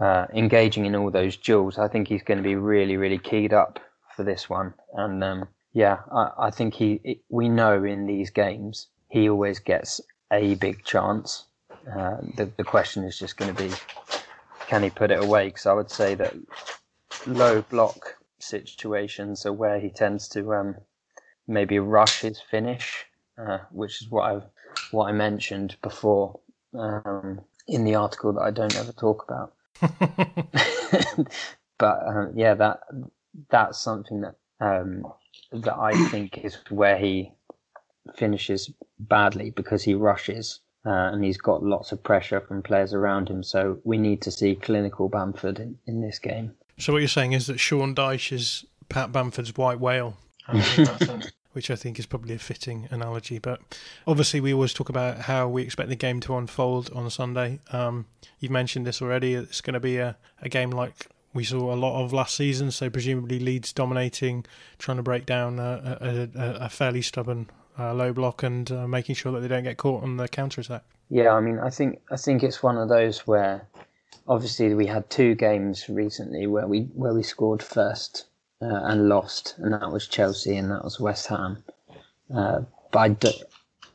uh, engaging in all those duels, I think he's going to be really, really keyed up for this one. And um, yeah, I, I think he. We know in these games he always gets a big chance. Uh, the the question is just going to be, can he put it away? Because I would say that low block situations are where he tends to um, maybe rush his finish, uh, which is what I what I mentioned before um, in the article that I don't ever talk about. but um, yeah, that that's something that um, that I think is where he finishes badly because he rushes uh, and he's got lots of pressure from players around him. So we need to see clinical Bamford in, in this game. So what you're saying is that Sean Dyche is Pat Bamford's white whale. which I think is probably a fitting analogy. But obviously, we always talk about how we expect the game to unfold on Sunday. Um, you've mentioned this already. It's going to be a, a game like we saw a lot of last season. So presumably Leeds dominating, trying to break down a, a, a, fairly stubborn uh, low block and uh, making sure that they don't get caught on the counter attack. Yeah, I mean, I think I think it's one of those where obviously we had two games recently where we where we scored first uh, and lost, and that was Chelsea and that was West Ham. Uh, but I, do,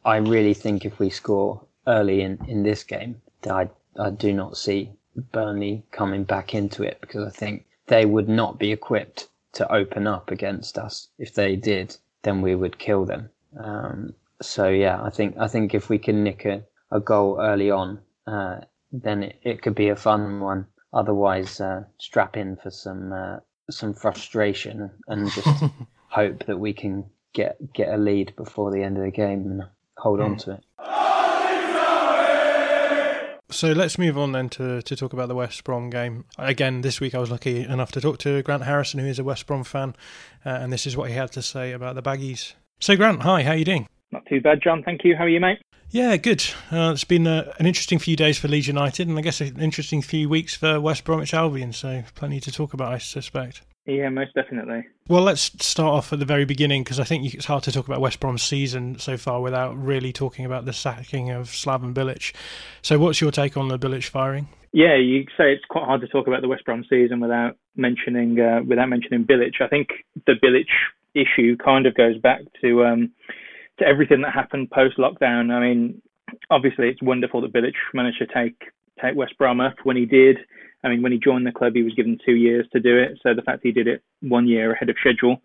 I really think if we score early in, in this game, I I do not see Burnley coming back into it because I think they would not be equipped to open up against us. If they did, then we would kill them. Um, so yeah, I think I think if we can nick a, a goal early on, uh, then it, it could be a fun one. Otherwise, uh, strap in for some uh, some frustration and just hope that we can get get a lead before the end of the game and hold mm. on hmm. to it. So let's move on then to, to talk about the West Brom game. Again, this week I was lucky enough to talk to Grant Harrison, who is a West Brom fan, uh, and this is what he had to say about the Baggies. So, Grant, hi, how are you doing? Not too bad, John. Thank you. How are you, mate? Yeah, good. Uh, it's been uh, an interesting few days for Leeds United, and I guess an interesting few weeks for West Bromwich Albion. So, plenty to talk about, I suspect. Yeah, most definitely. Well, let's start off at the very beginning because I think it's hard to talk about West Brom's season so far without really talking about the sacking of Slaven Bilic. So, what's your take on the Bilic firing? Yeah, you say it's quite hard to talk about the West Brom season without mentioning uh, without mentioning Bilic. I think the Bilic issue kind of goes back to um, to everything that happened post lockdown. I mean, obviously, it's wonderful that Bilic managed to take take West Brom up when he did. I mean, when he joined the club, he was given two years to do it. So the fact he did it one year ahead of schedule,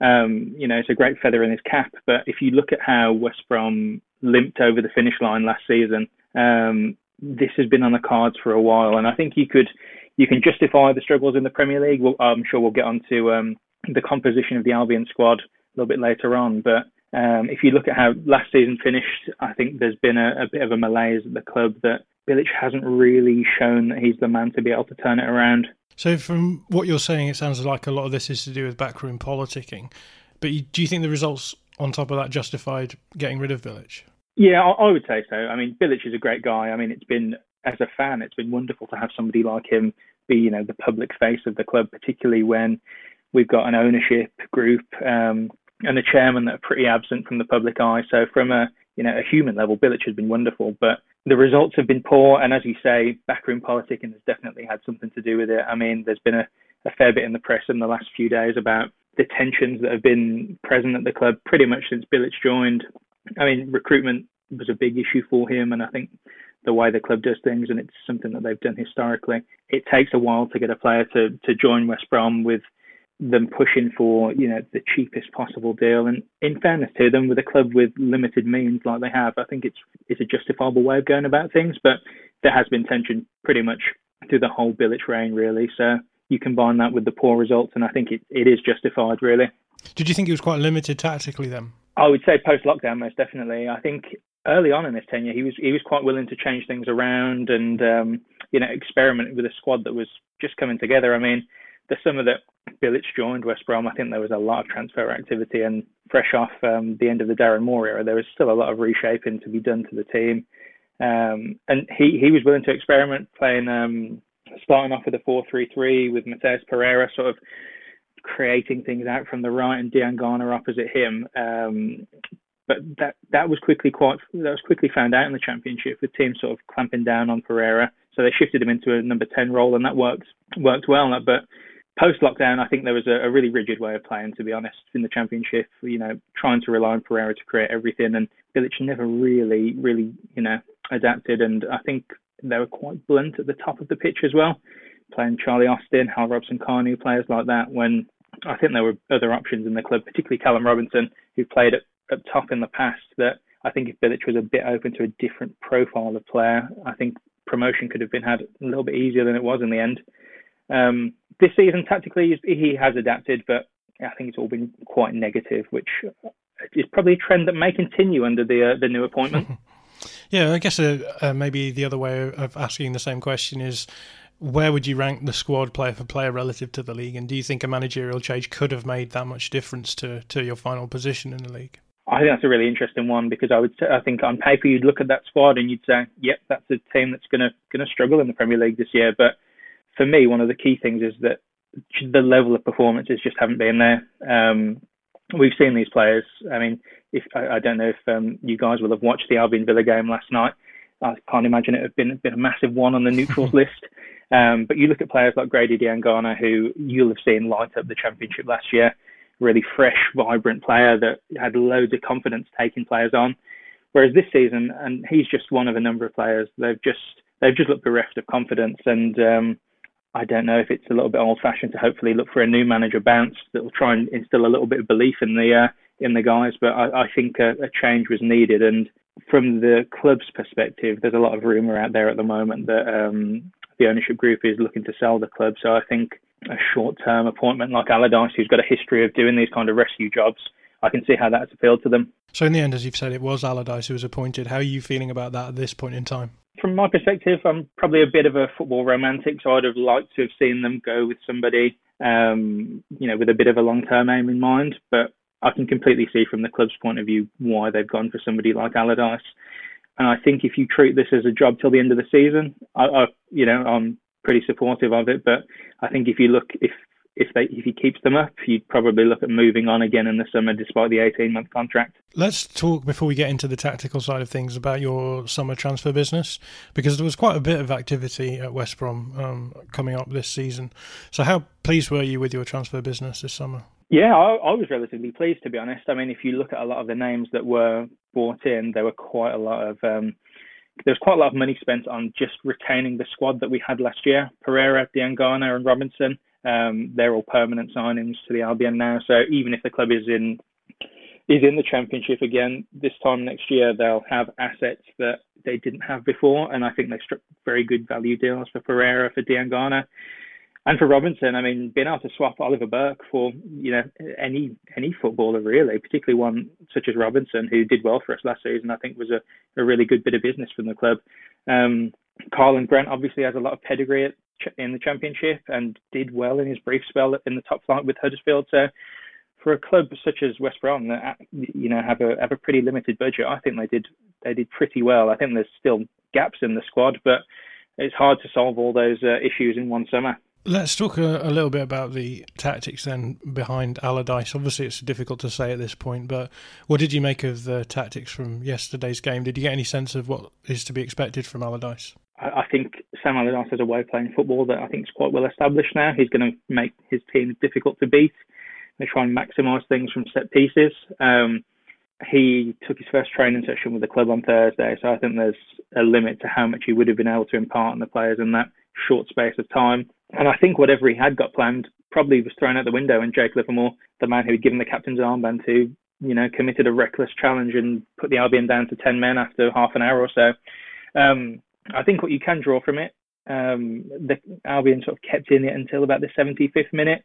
um, you know, it's a great feather in his cap. But if you look at how West Brom limped over the finish line last season, um, this has been on the cards for a while, and I think you could you can justify the struggles in the Premier League. Well, I'm sure we'll get on to um, the composition of the Albion squad a little bit later on, but um, if you look at how last season finished, I think there's been a, a, bit of a malaise at the club that Bilic hasn't really shown that he's the man to be able to turn it around. So, from what you're saying, it sounds like a lot of this is to do with backroom politicking. But do you think the results on top of that justified getting rid of Bilic? Yeah, I, would say so. I mean, Bilic is a great guy. I mean, it's been as a fan, it's been wonderful to have somebody like him be, you know, the public face of the club, particularly when we've got an ownership group um, and a chairman that are pretty absent from the public eye. So, from a you know a human level, Bilic has been wonderful, but the results have been poor, and as you say, backroom politicking has definitely had something to do with it. I mean, there's been a, a fair bit in the press in the last few days about the tensions that have been present at the club pretty much since Bilic joined. I mean, recruitment was a big issue for him, and I think the way the club does things, and it's something that they've done historically. It takes a while to get a player to to join West Brom with them pushing for you know the cheapest possible deal. And in fairness to them, with a club with limited means like they have, I think it's it's a justifiable way of going about things. But there has been tension pretty much through the whole Bilic reign, really. So you combine that with the poor results, and I think it, it is justified, really. Did you think he was quite limited tactically then? I would say post lockdown, most definitely. I think early on in his tenure, he was he was quite willing to change things around and um, you know experiment with a squad that was just coming together. I mean, the summer that Bilic joined West Brom, I think there was a lot of transfer activity, and fresh off um, the end of the Darren Moore era, there was still a lot of reshaping to be done to the team. Um, and he, he was willing to experiment, playing um, starting off with a four-three-three with Matheus Pereira, sort of creating things out from the right, and Diangana opposite him. Um, but that that was quickly quite that was quickly found out in the championship with teams sort of clamping down on Pereira. So they shifted him into a number ten role, and that worked worked well. But post lockdown, I think there was a, a, really rigid way of playing, to be honest, in the championship. You know, trying to rely on Pereira to create everything, and Bilic never really, really, you know, adapted. And I think they were quite blunt at the top of the pitch as well, playing Charlie Austin, Hal Robson-Kanu, players like that. When I think there were other options in the club, particularly Callum Robinson, who played at, at top in the past. That I think if Bilic was a bit open to a different profile of player, I think promotion could have been had a little bit easier than it was in the end. Um, this season, tactically, he has adapted, but I think it's all been quite negative, which is probably a trend that may continue under the uh, the new appointment. yeah, I guess uh, uh, maybe the other way of asking the same question is where would you rank the squad player for player relative to the league? And do you think a managerial change could have made that much difference to, to your final position in the league? I think that's a really interesting one because I would say, I think on paper you'd look at that squad and you'd say, yep, that's a team that's gonna gonna struggle in the Premier League this year. But for me, one of the key things is that the level of performances just haven't been there. Um, we've seen these players. I mean, if I, I don't know if um, you guys will have watched the Albion Villa game last night. I can't imagine it have been been a massive one on the neutrals list. Um, but you look at players like Grady Diangana, who you'll have seen light up the championship last year. Really fresh, vibrant player that had loads of confidence taking players on. Whereas this season, and he's just one of a number of players, they've just they've just looked bereft of confidence. And um, I don't know if it's a little bit old-fashioned to hopefully look for a new manager bounce that will try and instill a little bit of belief in the uh, in the guys. But I, I think a, a change was needed. And from the club's perspective, there's a lot of rumor out there at the moment that um, the ownership group is looking to sell the club. So I think a short-term appointment like Allardyce, who's got a history of doing these kind of rescue jobs, I can see how that's appealed to them. So in the end, as you've said, it was Allardyce who was appointed. How are you feeling about that at this point in time? From my perspective, I'm probably a bit of a football romantic, so I'd have liked to have seen them go with somebody, um, you know, with a bit of a long-term aim in mind. But I can completely see from the club's point of view why they've gone for somebody like Allardyce. And I think if you treat this as a job till the end of the season, I, I you know, I'm pretty supportive of it. But I think if you look, if if they if he keeps them up, you'd probably look at moving on again in the summer, despite the 18 month contract. Let's talk before we get into the tactical side of things about your summer transfer business, because there was quite a bit of activity at West Brom um, coming up this season. So, how pleased were you with your transfer business this summer? Yeah, I, I, was relatively pleased to be honest. I mean, if you look at a lot of the names that were bought in, there were quite a lot of um, there was quite a lot of money spent on just retaining the squad that we had last year. Pereira, Diangana, and Robinson. Um, they're all permanent signings to the Albion now. So even if the club is in is in the championship again this time next year, they'll have assets that they didn't have before, and I think they struck very good value deals for Pereira, for Diangana, and for Robinson. I mean, being able to swap Oliver Burke for you know any any footballer really, particularly one such as Robinson who did well for us last season, I think was a, a really good bit of business from the club. Um, and Grant obviously has a lot of pedigree at in the championship and did well in his brief spell in the top flight with Huddersfield. So for a club such as West Brom that you know have a have a pretty limited budget, I think they did they did pretty well. I think there's still gaps in the squad, but it's hard to solve all those uh, issues in one summer. Let's talk a, a, little bit about the tactics then behind Allardyce. Obviously, it's difficult to say at this point, but what did you make of the tactics from yesterday's game? Did you get any sense of what is to be expected from Allardyce? I think Sam Allardyce has a way of playing football that I think is quite well established now. He's going to make his team difficult to beat. They try and maximise things from set pieces. Um, he took his first training session with the club on Thursday, so I think there's a limit to how much he would have been able to impart on the players in that short space of time. And I think whatever he had got planned probably was thrown out the window. And Jake Livermore, the man who had given the captain's armband to, you know, committed a reckless challenge and put the Albion down to 10 men after half an hour or so. Um, I think what you can draw from it, um, the Albion sort of kept in it until about the 75th minute.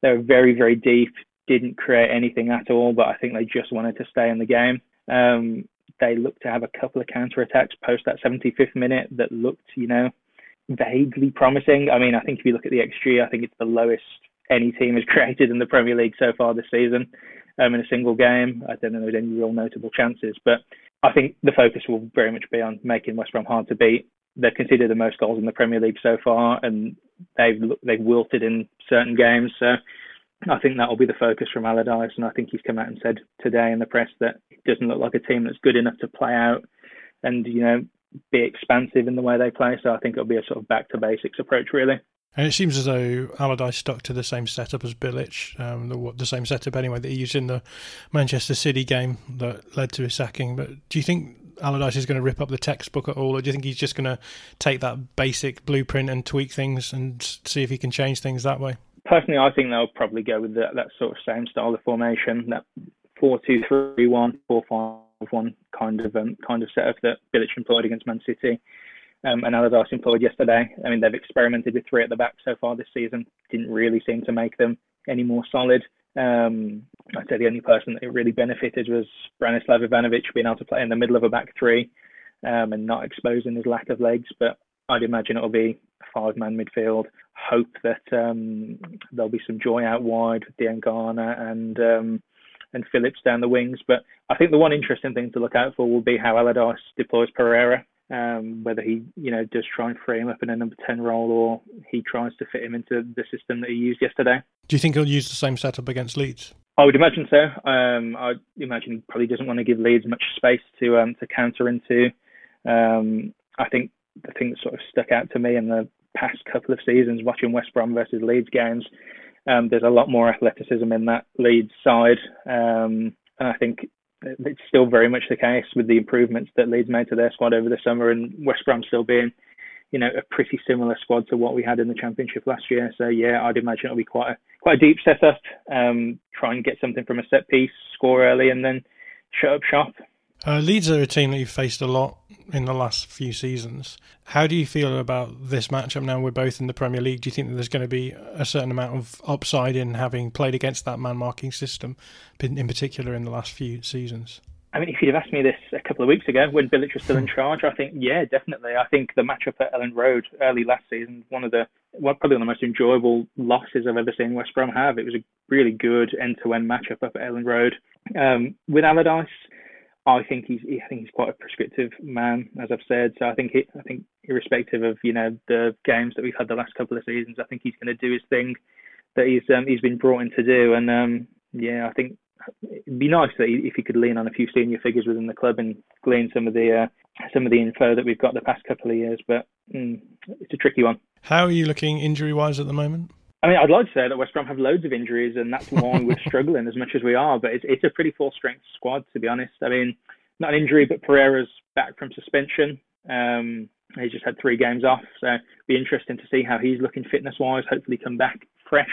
They were very, very deep, didn't create anything at all, but I think they just wanted to stay in the game. Um, they looked to have a couple of counter attacks post that 75th minute that looked, you know, vaguely promising. I mean, I think if you look at the XG, I think it's the lowest any team has created in the Premier League so far this season um, in a single game. I don't know if there's any real notable chances, but I think the focus will very much be on making West Brom hard to beat. They've conceded the most goals in the Premier League so far, and they've they've wilted in certain games. So I think that will be the focus from Allardyce, and I think he's come out and said today in the press that it doesn't look like a team that's good enough to play out and you know be expansive in the way they play. So I think it'll be a sort of back to basics approach, really. And it seems as though Allardyce stuck to the same setup as Bilic, um, the, the, same setup anyway that he used in the Manchester City game that led to his sacking. But do you think Allardyce is going to rip up the textbook at all, or do you think he's just going to take that basic blueprint and tweak things and see if he can change things that way? Personally, I think they'll probably go with that, sort of same style of formation, that four-two-three-one, four-five-one kind of um, kind of setup that Bilic employed against Man City um, and Allardyce employed yesterday. I mean, they've experimented with three at the back so far this season. Didn't really seem to make them any more solid. Um, I'd say the only person that really benefited was Branislav Ivanovic being able to play in the middle of a back three um, and not exposing his lack of legs. But I'd imagine it'll be a five-man midfield. Hope that um, there'll be some joy out wide with Diangana and um, and Phillips down the wings. But I think the one interesting thing to look out for will be how Allardyce deploys Pereira Um, whether he, you know, does try and frame up in a number ten role, or he tries to fit him into the system that he used yesterday. Do you think he'll use the same setup against Leeds? I would imagine so. Um, I imagine he probably doesn't want to give Leeds much space to um, to counter into. Um, I think the thing that sort of stuck out to me in the past couple of seasons watching West Brom versus Leeds games, um, there's a lot more athleticism in that Leeds side, um, and I think it's still very much the case with the improvements that Leeds made to their squad over the summer, and West Brom still being, you know, a pretty similar squad to what we had in the Championship last year. So yeah, I'd imagine it'll be quite a quite a deep setup. Um, try and get something from a set piece, score early, and then shut up shop. Uh, Leeds are a team that you've faced a lot in the last few seasons. How do you feel about this matchup now? We're both in the Premier League. Do you think that there's going to be a certain amount of upside in having played against that man marking system, in particular in the last few seasons? I mean, if you'd have asked me this a couple of weeks ago when Bilic was still in charge, I think, yeah, definitely. I think the matchup at Elland Road early last season, one of the, well, probably one of the most enjoyable losses I've ever seen West Brom have. It was a really good end-to-end matchup up at Elland Road. Um, with Allardyce, I think he's I think he's quite a prescriptive man, as I've said. So I think he, I think irrespective of you know the games that we've had the last couple of seasons, I think he's going to do his thing that he's um, he's been brought in to do. And um, yeah, I think it'd be nice that he, if he could lean on a few senior figures within the club and glean some of the uh, some of the info that we've got the past couple of years. But mm, it's a tricky one. How are you looking injury wise at the moment? I mean, I'd like to say that West Brom have loads of injuries, and that's why we're struggling as much as we are. But it's it's a pretty full strength squad, to be honest. I mean, not an injury, but Pereira's back from suspension. Um, he's just had three games off, so it'd be interesting to see how he's looking fitness wise. Hopefully, come back fresh.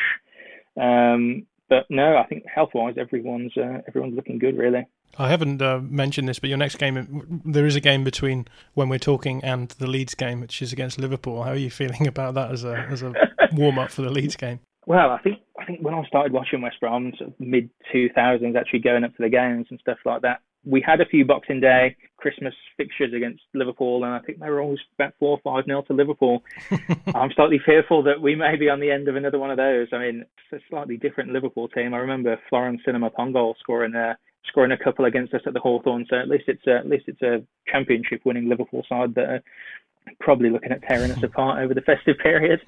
Um, but no, I think health wise, everyone's uh, everyone's looking good, really. I haven't uh, mentioned this, but your next game, there is a game between when we're talking and the Leeds game, which is against Liverpool. How are you feeling about that as a as a warm up for the Leeds game? Well, I think I think when I started watching West Brom, sort of mid two thousands, actually going up for the games and stuff like that, we had a few Boxing Day, Christmas fixtures against Liverpool, and I think they were always about four or five nil to Liverpool. I'm slightly fearful that we may be on the end of another one of those. I mean, it's a slightly different Liverpool team. I remember Florent Sinama Pongolle scoring a scoring a couple against us at the Hawthorn. So at least it's a, at least it's a championship winning Liverpool side that are probably looking at tearing us apart over the festive period.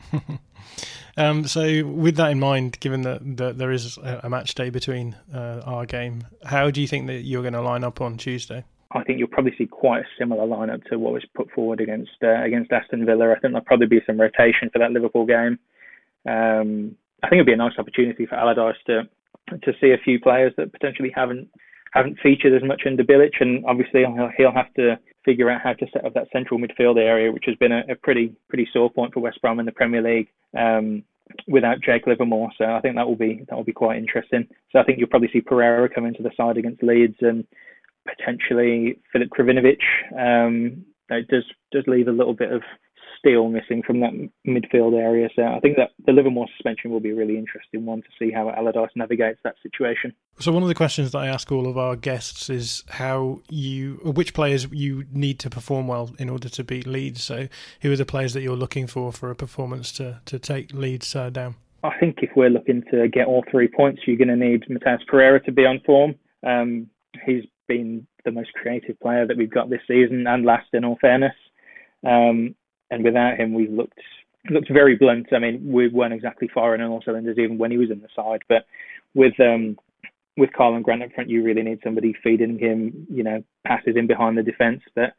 um, so with that in mind, given that, that there is a, match day between uh, our game, how do you think that you're going to line up on Tuesday? I think you'll probably see quite a similar lineup to what was put forward against uh, against Aston Villa. I think there'll probably be some rotation for that Liverpool game. Um, I think it'll be a nice opportunity for Allardyce to to see a few players that potentially haven't haven't featured as much under Bilic, and obviously he'll, he'll have to figure out how to set up that central midfield area, which has been a, a pretty pretty sore point for West Brom in the Premier League. Um, without Jake Livermore, so I think that will be that will be quite interesting. So I think you'll probably see Pereira come into the side against Leeds and potentially Filip Krovinovic. Um, it does does leave a little bit of steel missing from that midfield area. So I think that the Livermore suspension will be a really interesting one to see how Allardyce navigates that situation. So one of the questions that I ask all of our guests is how you, which players you need to perform well in order to beat Leeds. So who are the players that you're looking for for a performance to to take Leeds uh, down? I think if we're looking to get all three points, you're going to need Matheus Pereira to be on form. Um, he's been the most creative player that we've got this season and last, in all fairness. Um, and without him, we looked looked very blunt. I mean, we weren't exactly firing on all cylinders even when he was in the side. But with um, with Karlan Grant up front, you really need somebody feeding him, you know, passes in behind the defence that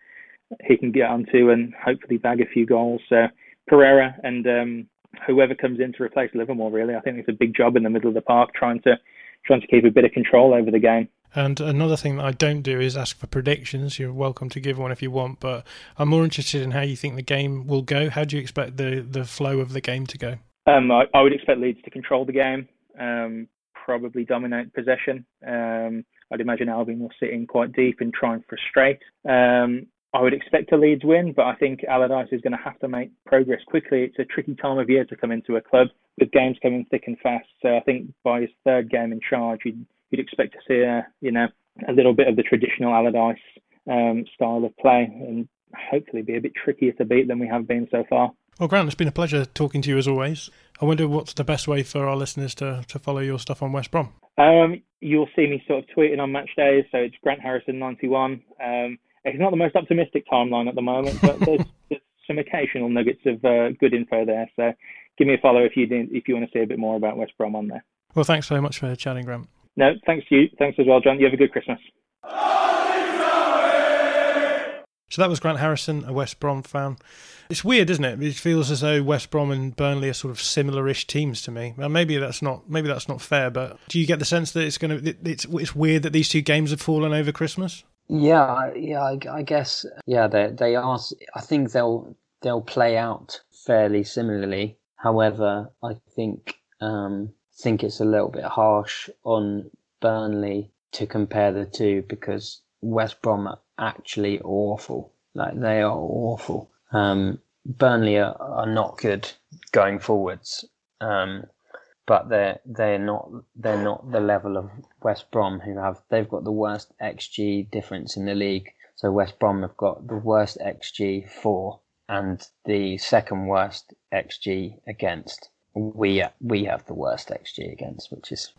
he can get onto and hopefully bag a few goals. So Pereira and um, whoever comes in to replace Livermore, really, I think it's a big job in the middle of the park trying to trying to keep a bit of control over the game. And another thing that I don't do is ask for predictions. You're welcome to give one if you want, but I'm more interested in how you think the game will go. How do you expect the, the flow of the game to go? Um, I, I, would expect Leeds to control the game, um, probably dominate possession. Um, I'd imagine Albion will sit in quite deep and try and frustrate. Um, I would expect a Leeds win, but I think Allardyce is going to have to make progress quickly. It's a tricky time of year to come into a club with games coming thick and fast. So I think by his third game in charge, he'd you'd expect to see a you know a little bit of the traditional Allardyce um, style of play, and hopefully be a bit trickier to beat than we have been so far. Well, Grant, it's been a pleasure talking to you as always. I wonder what's the best way for our listeners to, to follow your stuff on West Brom. Um, you'll see me sort of tweeting on match days, so it's Grant Harrison ninety one. Um, it's not the most optimistic timeline at the moment, but there's, there's some occasional nuggets of uh, good info there. So give me a follow if you if you want to see a bit more about West Brom on there. Well, thanks very much for chatting, Grant. No, thanks to you. Thanks as well, John. You have a good Christmas. So that was Grant Harrison, a West Brom fan. It's weird, isn't it? It feels as though West Brom and Burnley are sort of similar-ish teams to me. Well, maybe that's not maybe that's not fair, but do you get the sense that it's going to it's it's weird that these two games have fallen over Christmas? Yeah, yeah, I, I guess yeah, they they are. I think they'll they'll play out fairly similarly. However, I think um, think it's a little bit harsh on Burnley to compare the two because West Brom are actually awful. Like they are awful. Um, Burnley are, are, not good going forwards, um, but they're they're not they're not the level of West Brom who have they've got the worst xG difference in the league. So West Brom have got the worst xG for and the second worst xG against. We we have the worst xG against, which is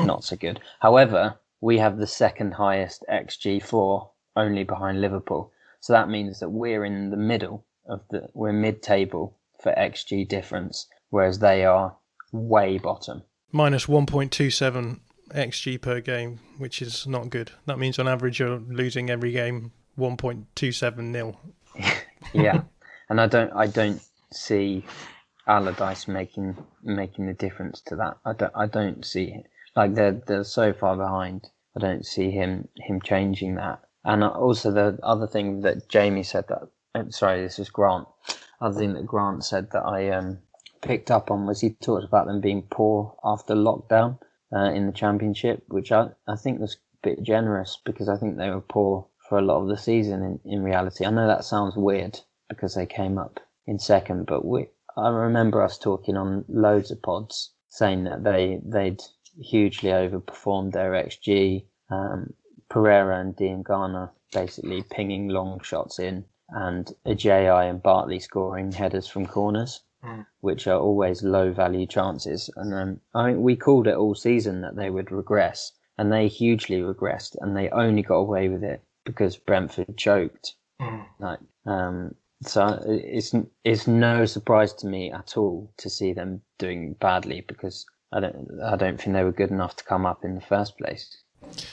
not so good. However, we have the second highest xG for, only behind Liverpool. So that means that we're in the middle of the we're mid-table for xG difference, whereas they are way bottom. Minus 1.27 xG per game, which is not good. That means on average you're losing every game 1.27 nil. yeah, and I don't I don't see Allardyce making making the difference to that. I don't I don't see like they're they're so far behind. I don't see him him changing that. And also the other thing that Jamie said that sorry, this is Grant. Other thing that Grant said that I um, picked up on was he talked about them being poor after lockdown uh, in the championship, which I, I think was a bit generous because I think they were poor for a lot of the season in, in reality. I know that sounds weird because they came up in second, but we, I remember us talking on loads of pods saying that they, they'd hugely overperformed their XG. Um, Pereira and Diangana basically pinging long shots in, and Ajayi and Bartley scoring headers from corners, mm. which are always low value chances. And um, I mean, we called it all season that they would regress, and they hugely regressed, and they only got away with it because Brentford choked. Mm. Like, um, so uh, it's it's no surprise to me at all to see them doing badly because I don't I don't think they were good enough to come up in the first place.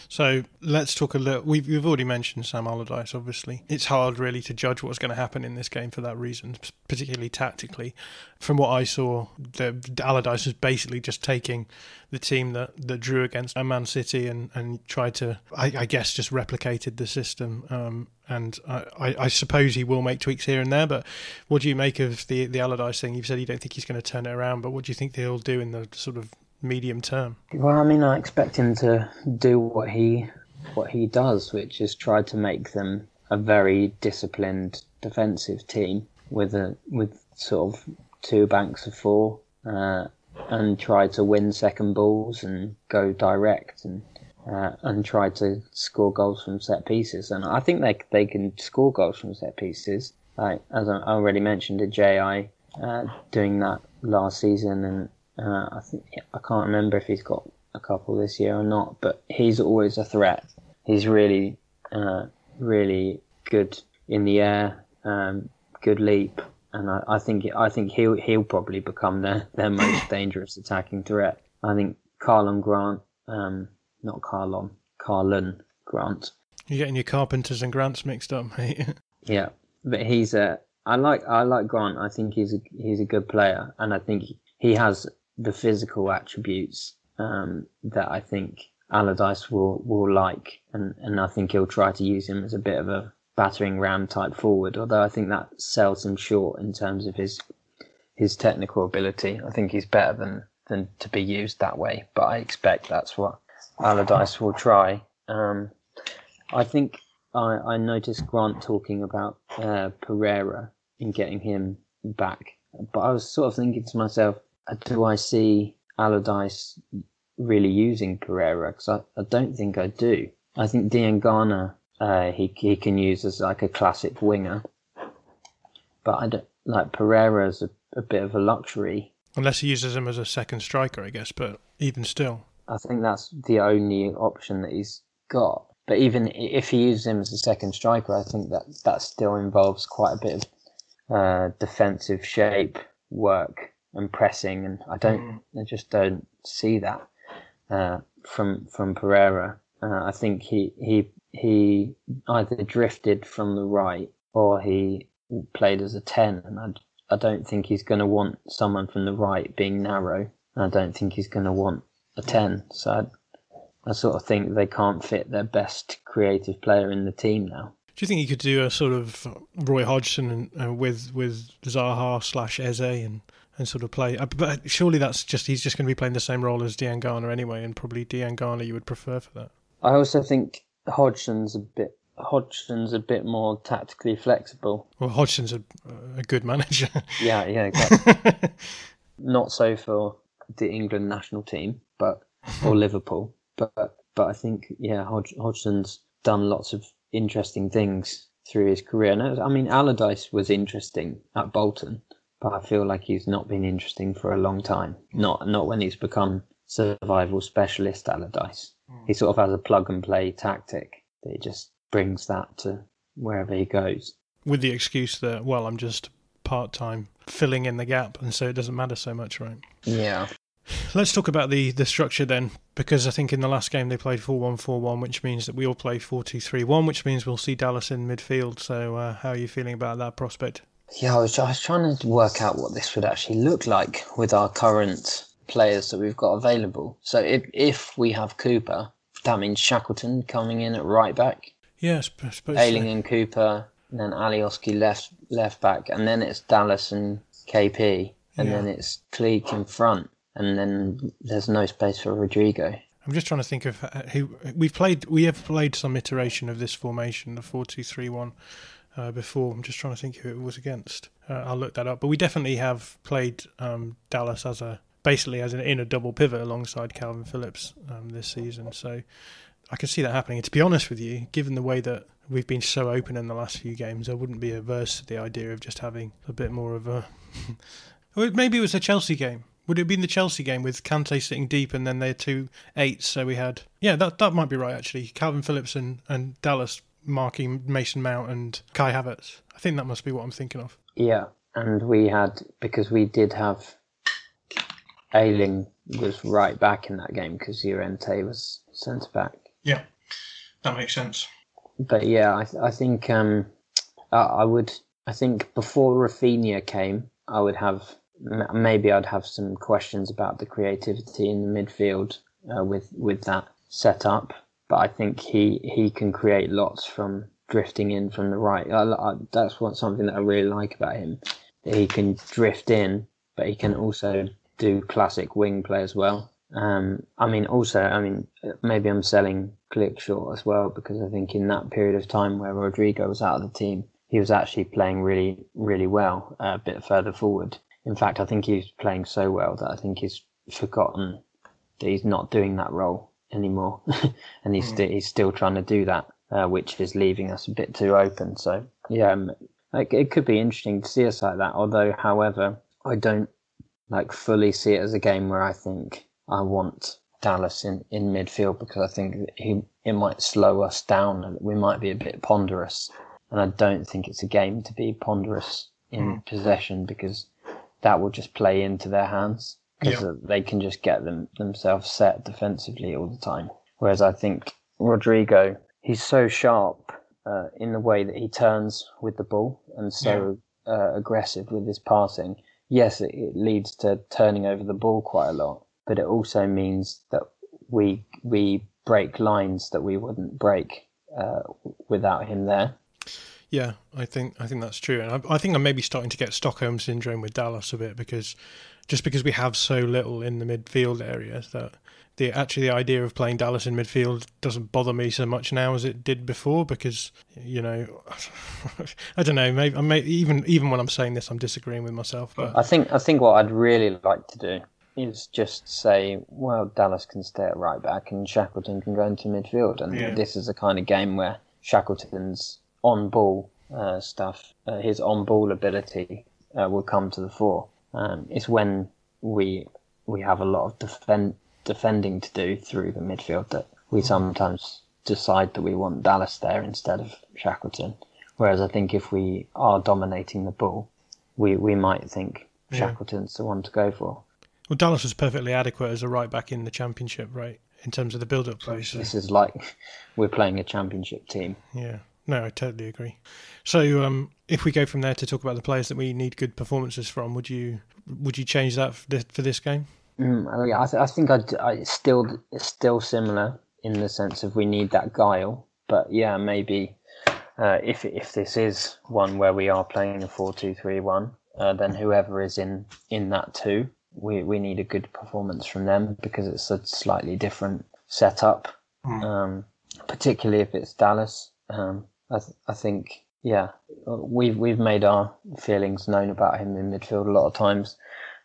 So let's talk a little. We've, we've already mentioned Sam Allardyce, obviously. It's hard, really, to judge what's going to happen in this game for that reason, particularly tactically. From what I saw, the, Allardyce was basically just taking the team that, that drew against Man City and, and tried to, I, I guess, just replicated the system. Um, and I, I, suppose he will make tweaks here and there. But what do you make of the the Allardyce thing? You've said you don't think he's going to turn it around, but what do you think he'll do in the sort of medium term? Well, I mean, I expect him to do what he what he does, which is try to make them a very disciplined defensive team with a with sort of two banks of four, uh, and try to win second balls and go direct and uh, and try to score goals from set pieces. And I think they they can score goals from set pieces. Like as I already mentioned, Ajayi uh, doing that last season and uh, I think I can't remember if he's got a couple this year or not, but he's always a threat. He's really, uh, really good in the air, um, good leap, and I, I, think I think he'll he'll probably become their their most dangerous attacking threat. I think Karlan Grant, um, not Carlon, Karlan Grant. You're getting your Carpenters and Grants mixed up, mate. yeah, but he's a. I like I like Grant. I think he's a he's a good player, and I think he has the physical attributes um, that I think Allardyce will will like, and and I think he'll try to use him as a bit of a battering ram type forward. Although I think that sells him short in terms of his his technical ability. I think he's better than than to be used that way. But I expect that's what Allardyce will try. Um, I think I, I noticed Grant talking about uh, Pereira and getting him back, but I was sort of thinking to myself, do I see Allardyce really using Pereira? Because I, I don't think I do. I think Diangana uh, he he can use as like a classic winger, but I don't like Pereira as a, a bit of a luxury. Unless he uses him as a second striker, I guess. But even still, I think that's the only option that he's got but even if he uses him as a second striker, I think that that still involves quite a bit of uh, defensive shape work and pressing, and I don't, mm. I just don't see that uh, from from Pereira. Uh, I think he he he either drifted from the right or he played as a ten, and I I don't think he's going to want someone from the right being narrow. And I don't think he's going to want a ten. So I, I sort of think they can't fit their best creative player in the team now. Do you think you could do a sort of Roy Hodgson and, uh, with with Zaha slash Eze and and sort of play? Uh, but surely that's just he's just going to be playing the same role as Diangana anyway, and probably Diangana you would prefer for that. I also think Hodgson's a bit Hodgson's a bit more tactically flexible. Well, Hodgson's a, a good manager. yeah, yeah, exactly. Not so for the England national team, but or Liverpool, but but I think yeah, Hodg- Hodgson's done lots of interesting things through his career. No, I mean Allardyce was interesting at Bolton, but I feel like he's not been interesting for a long time. Not not when he's become survival specialist Allardyce. Mm. He sort of has a plug and play tactic that he just brings that to wherever he goes. With the excuse that, well, I'm just part time filling in the gap, and so it doesn't matter so much, right? Yeah. Let's talk about the, the structure then, because I think in the last game they played 4 1 4 1, which means that we all play 4 2 3 1, which means we'll see Dallas in midfield. So, uh, how are you feeling about that prospect? Yeah, I was, I was trying to work out what this would actually look like with our current players that we've got available. So, if, if we have Cooper, that means Shackleton coming in at right back. Yes, I suppose Ayling so. and Cooper, and then Alioski left left back, and then it's Dallas and KP, and yeah. then it's Klich in front, and then there's no space for Rodrigo. I'm just trying to think of uh, who we've played. We have played some iteration of this formation, the four-two-three-one, uh, before. I'm just trying to think who it was against. Uh, I'll look that up. But we definitely have played um, Dallas as a basically as an in a double pivot alongside Kalvin Phillips um, this season. So I can see that happening. And to be honest with you, given the way that we've been so open in the last few games, I wouldn't be averse to the idea of just having a bit more of a. maybe it was a Chelsea game. Would it have been the Chelsea game with Kante sitting deep and then their two eights? So we had, yeah, that that might be right actually. Kalvin Phillips and, and Dallas marking Mason Mount and Kai Havertz. I think that must be what I'm thinking of. Yeah, and we had because we did have Ayling was right back in that game because Llorente was centre back. Yeah, that makes sense. But yeah, I, th- I think um, I, I would. I think before Raphinha came, I would have maybe I'd have some questions about the creativity in the midfield uh, with with that setup. But I think he he can create lots from drifting in from the right. I, I, that's what something that I really like about him. That he can drift in, but he can also do classic wing play as well. Um, I mean, also, I mean, maybe I'm selling Klich short as well because I think in that period of time where Rodrigo was out of the team, he was actually playing really, really well uh, a bit further forward. In fact, I think he's playing so well that I think he's forgotten that he's not doing that role anymore, and he's mm. st- he's still trying to do that, uh, which is leaving us a bit too open. So yeah, um, like, it could be interesting to see us like that. Although, however, I don't like fully see it as a game where I think I want Dallas in, in midfield because I think he it might slow us down and we might be a bit ponderous. And I don't think it's a game to be ponderous in mm. possession because that will just play into their hands because yep. they can just get them themselves set defensively all the time. Whereas I think Rodrigo, he's so sharp uh, in the way that he turns with the ball and so yeah. uh, aggressive with his passing. Yes, it, it leads to turning over the ball quite a lot, but it also means that we we break lines that we wouldn't break uh, without him there. Yeah, I think I think that's true, and I, I, think I'm maybe starting to get Stockholm syndrome with Dallas a bit because just because we have so little in the midfield area that the actually the idea of playing Dallas in midfield doesn't bother me so much now as it did before because you know I don't know maybe, maybe even even when I'm saying this I'm disagreeing with myself. But I think I think what I'd really like to do is just say, well, Dallas can stay at right back and Shackleton can go into midfield. And yeah. this is a kind of game where Shackleton's on ball uh, stuff, uh, his on ball ability uh, will come to the fore. Um, it's when we we have a lot of defend, defending to do through the midfield that we sometimes decide that we want Dallas there instead of Shackleton. Whereas I think if we are dominating the ball, we, we might think Shackleton's yeah. the one to go for. Well, Dallas was perfectly adequate as a right back in the championship, right? In terms of the build-up play. So. This is like we're playing a championship team. Yeah. No, I totally agree. So, um, if we go from there to talk about the players that we need good performances from, would you would you change that for this, for this game? Mm, I, th- I think I'd, I still it's still similar in the sense of we need that guile, but yeah, maybe uh, if if this is one where we are playing a four-two-three-one, uh, then whoever is in in that two, we we need a good performance from them because it's a slightly different setup, mm. um, particularly if it's Dallas. Um, I, th- I think, yeah, we've we've made our feelings known about him in midfield a lot of times.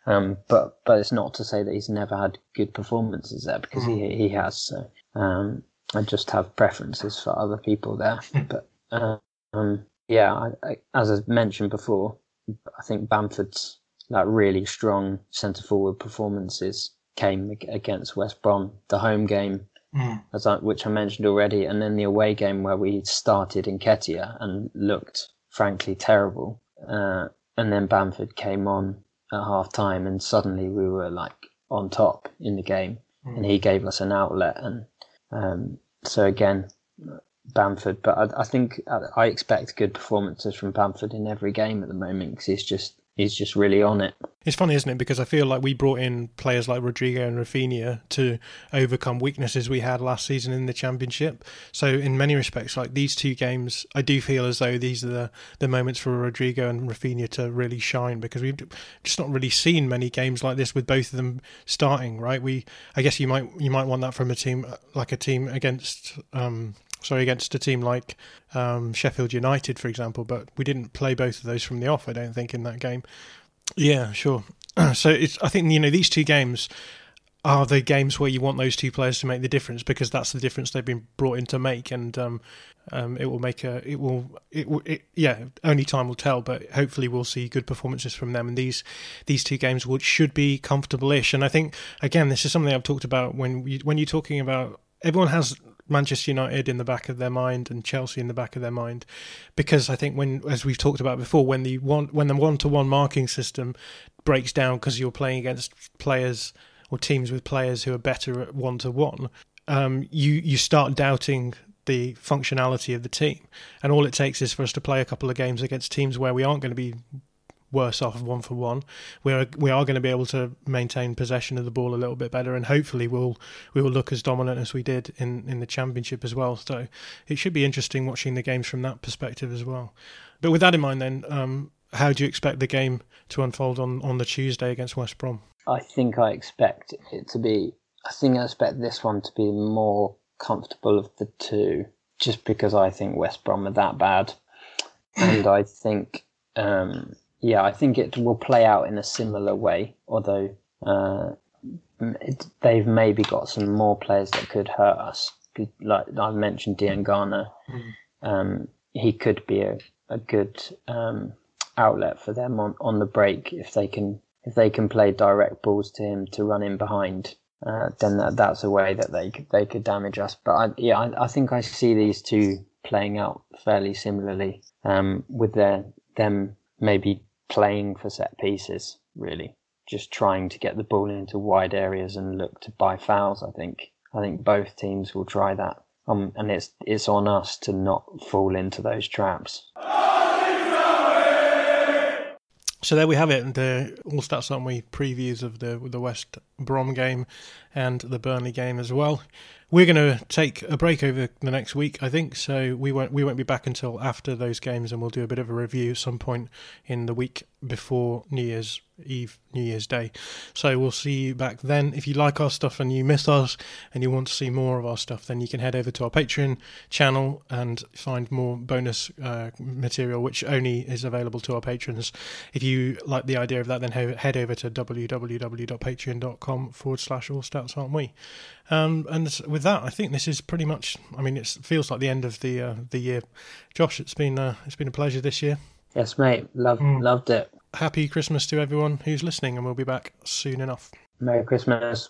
Um, but but it's not to say that he's never had good performances there because mm. he he has. So um, I just have preferences for other people there. but um, yeah, I, I, as I mentioned before, I think Bamford's like really strong centre forward performances came against West Brom. The home game mm. as I, which I mentioned already, and then the away game where we started Nketiah and looked frankly terrible, uh, and then Bamford came on at half time, and suddenly we were like on top in the game, mm. and he gave us an outlet, and um, so again. Bamford, but I, I think I expect good performances from Bamford in every game at the moment because he's just he's just really on it. It's funny, isn't it? Because I feel like we brought in players like Rodrigo and Raphinha to overcome weaknesses we had last season in the championship. So in many respects, like these two games, I do feel as though these are the, the moments for Rodrigo and Raphinha to really shine because we've just not really seen many games like this with both of them starting. Right? We, I guess you might you might want that from a team like a team against um, sorry, against a team like um, Sheffield United, for example. But we didn't play both of those from the off. I don't think in that game. Yeah, sure. so it's. I think you know these two games are the games where you want those two players to make the difference because that's the difference they've been brought in to make, and um, um, it will make a. It will. It will. It, yeah. Only time will tell, but hopefully we'll see good performances from them. And these these two games would, should be comfortable-ish. And I think again, this is something I've talked about when we, when you're talking about everyone has Manchester United in the back of their mind and Chelsea in the back of their mind, because I think when, as we've talked about before, when the one when the one to one marking system breaks down because you're playing against players or teams with players who are better at one to one, you you start doubting the functionality of the team, and all it takes is for us to play a couple of games against teams where we aren't going to be worse off one for one. We are we are going to be able to maintain possession of the ball a little bit better, and hopefully we'll we will look as dominant as we did in in the championship as well. So it should be interesting watching the games from that perspective as well. But with that in mind, then, um, how do you expect the game to unfold on on the Tuesday against West Brom? I think I expect it to be. I think I expect this one to be more comfortable of the two, just because I think West Brom are that bad, and I think um, yeah, I think it will play out in a similar way, although uh, it, they've maybe got some more players that could hurt us. Like I mentioned, Diangana, mm. um, he could be a, a good um, outlet for them on, on the break if they can if they can play direct balls to him to run in behind. Uh, then that, that's a way that they could, they could damage us. But I, yeah, I, I think I see these two playing out fairly similarly, um, with their them maybe playing for set pieces, really. Just trying to get the ball into wide areas and look to buy fouls, I think. I think both teams will try that. Um, and it's it's on us to not fall into those traps. So there we have it. The All Stats Aren't We previews of the the West Brom game and the Burnley game as well. We're going to take a break over the next week, I think. So we won't we won't be back until after those games, and we'll do a bit of a review at some point in the week before New Year's Eve, New Year's Day. So we'll see you back then. If you like our stuff and you miss us and you want to see more of our stuff, then you can head over to our Patreon channel and find more bonus uh, material, which only is available to our patrons. If you like the idea of that, then head over to www.patreon.com forward slash all stats, aren't we? Um, and with that, I think this is pretty much. I mean, it feels like the end of the uh, the year. Josh, it's been uh, it's been a pleasure this year. Yes, mate. Love, mm. Loved it. Happy Christmas to everyone who's listening, and we'll be back soon enough. Merry Christmas.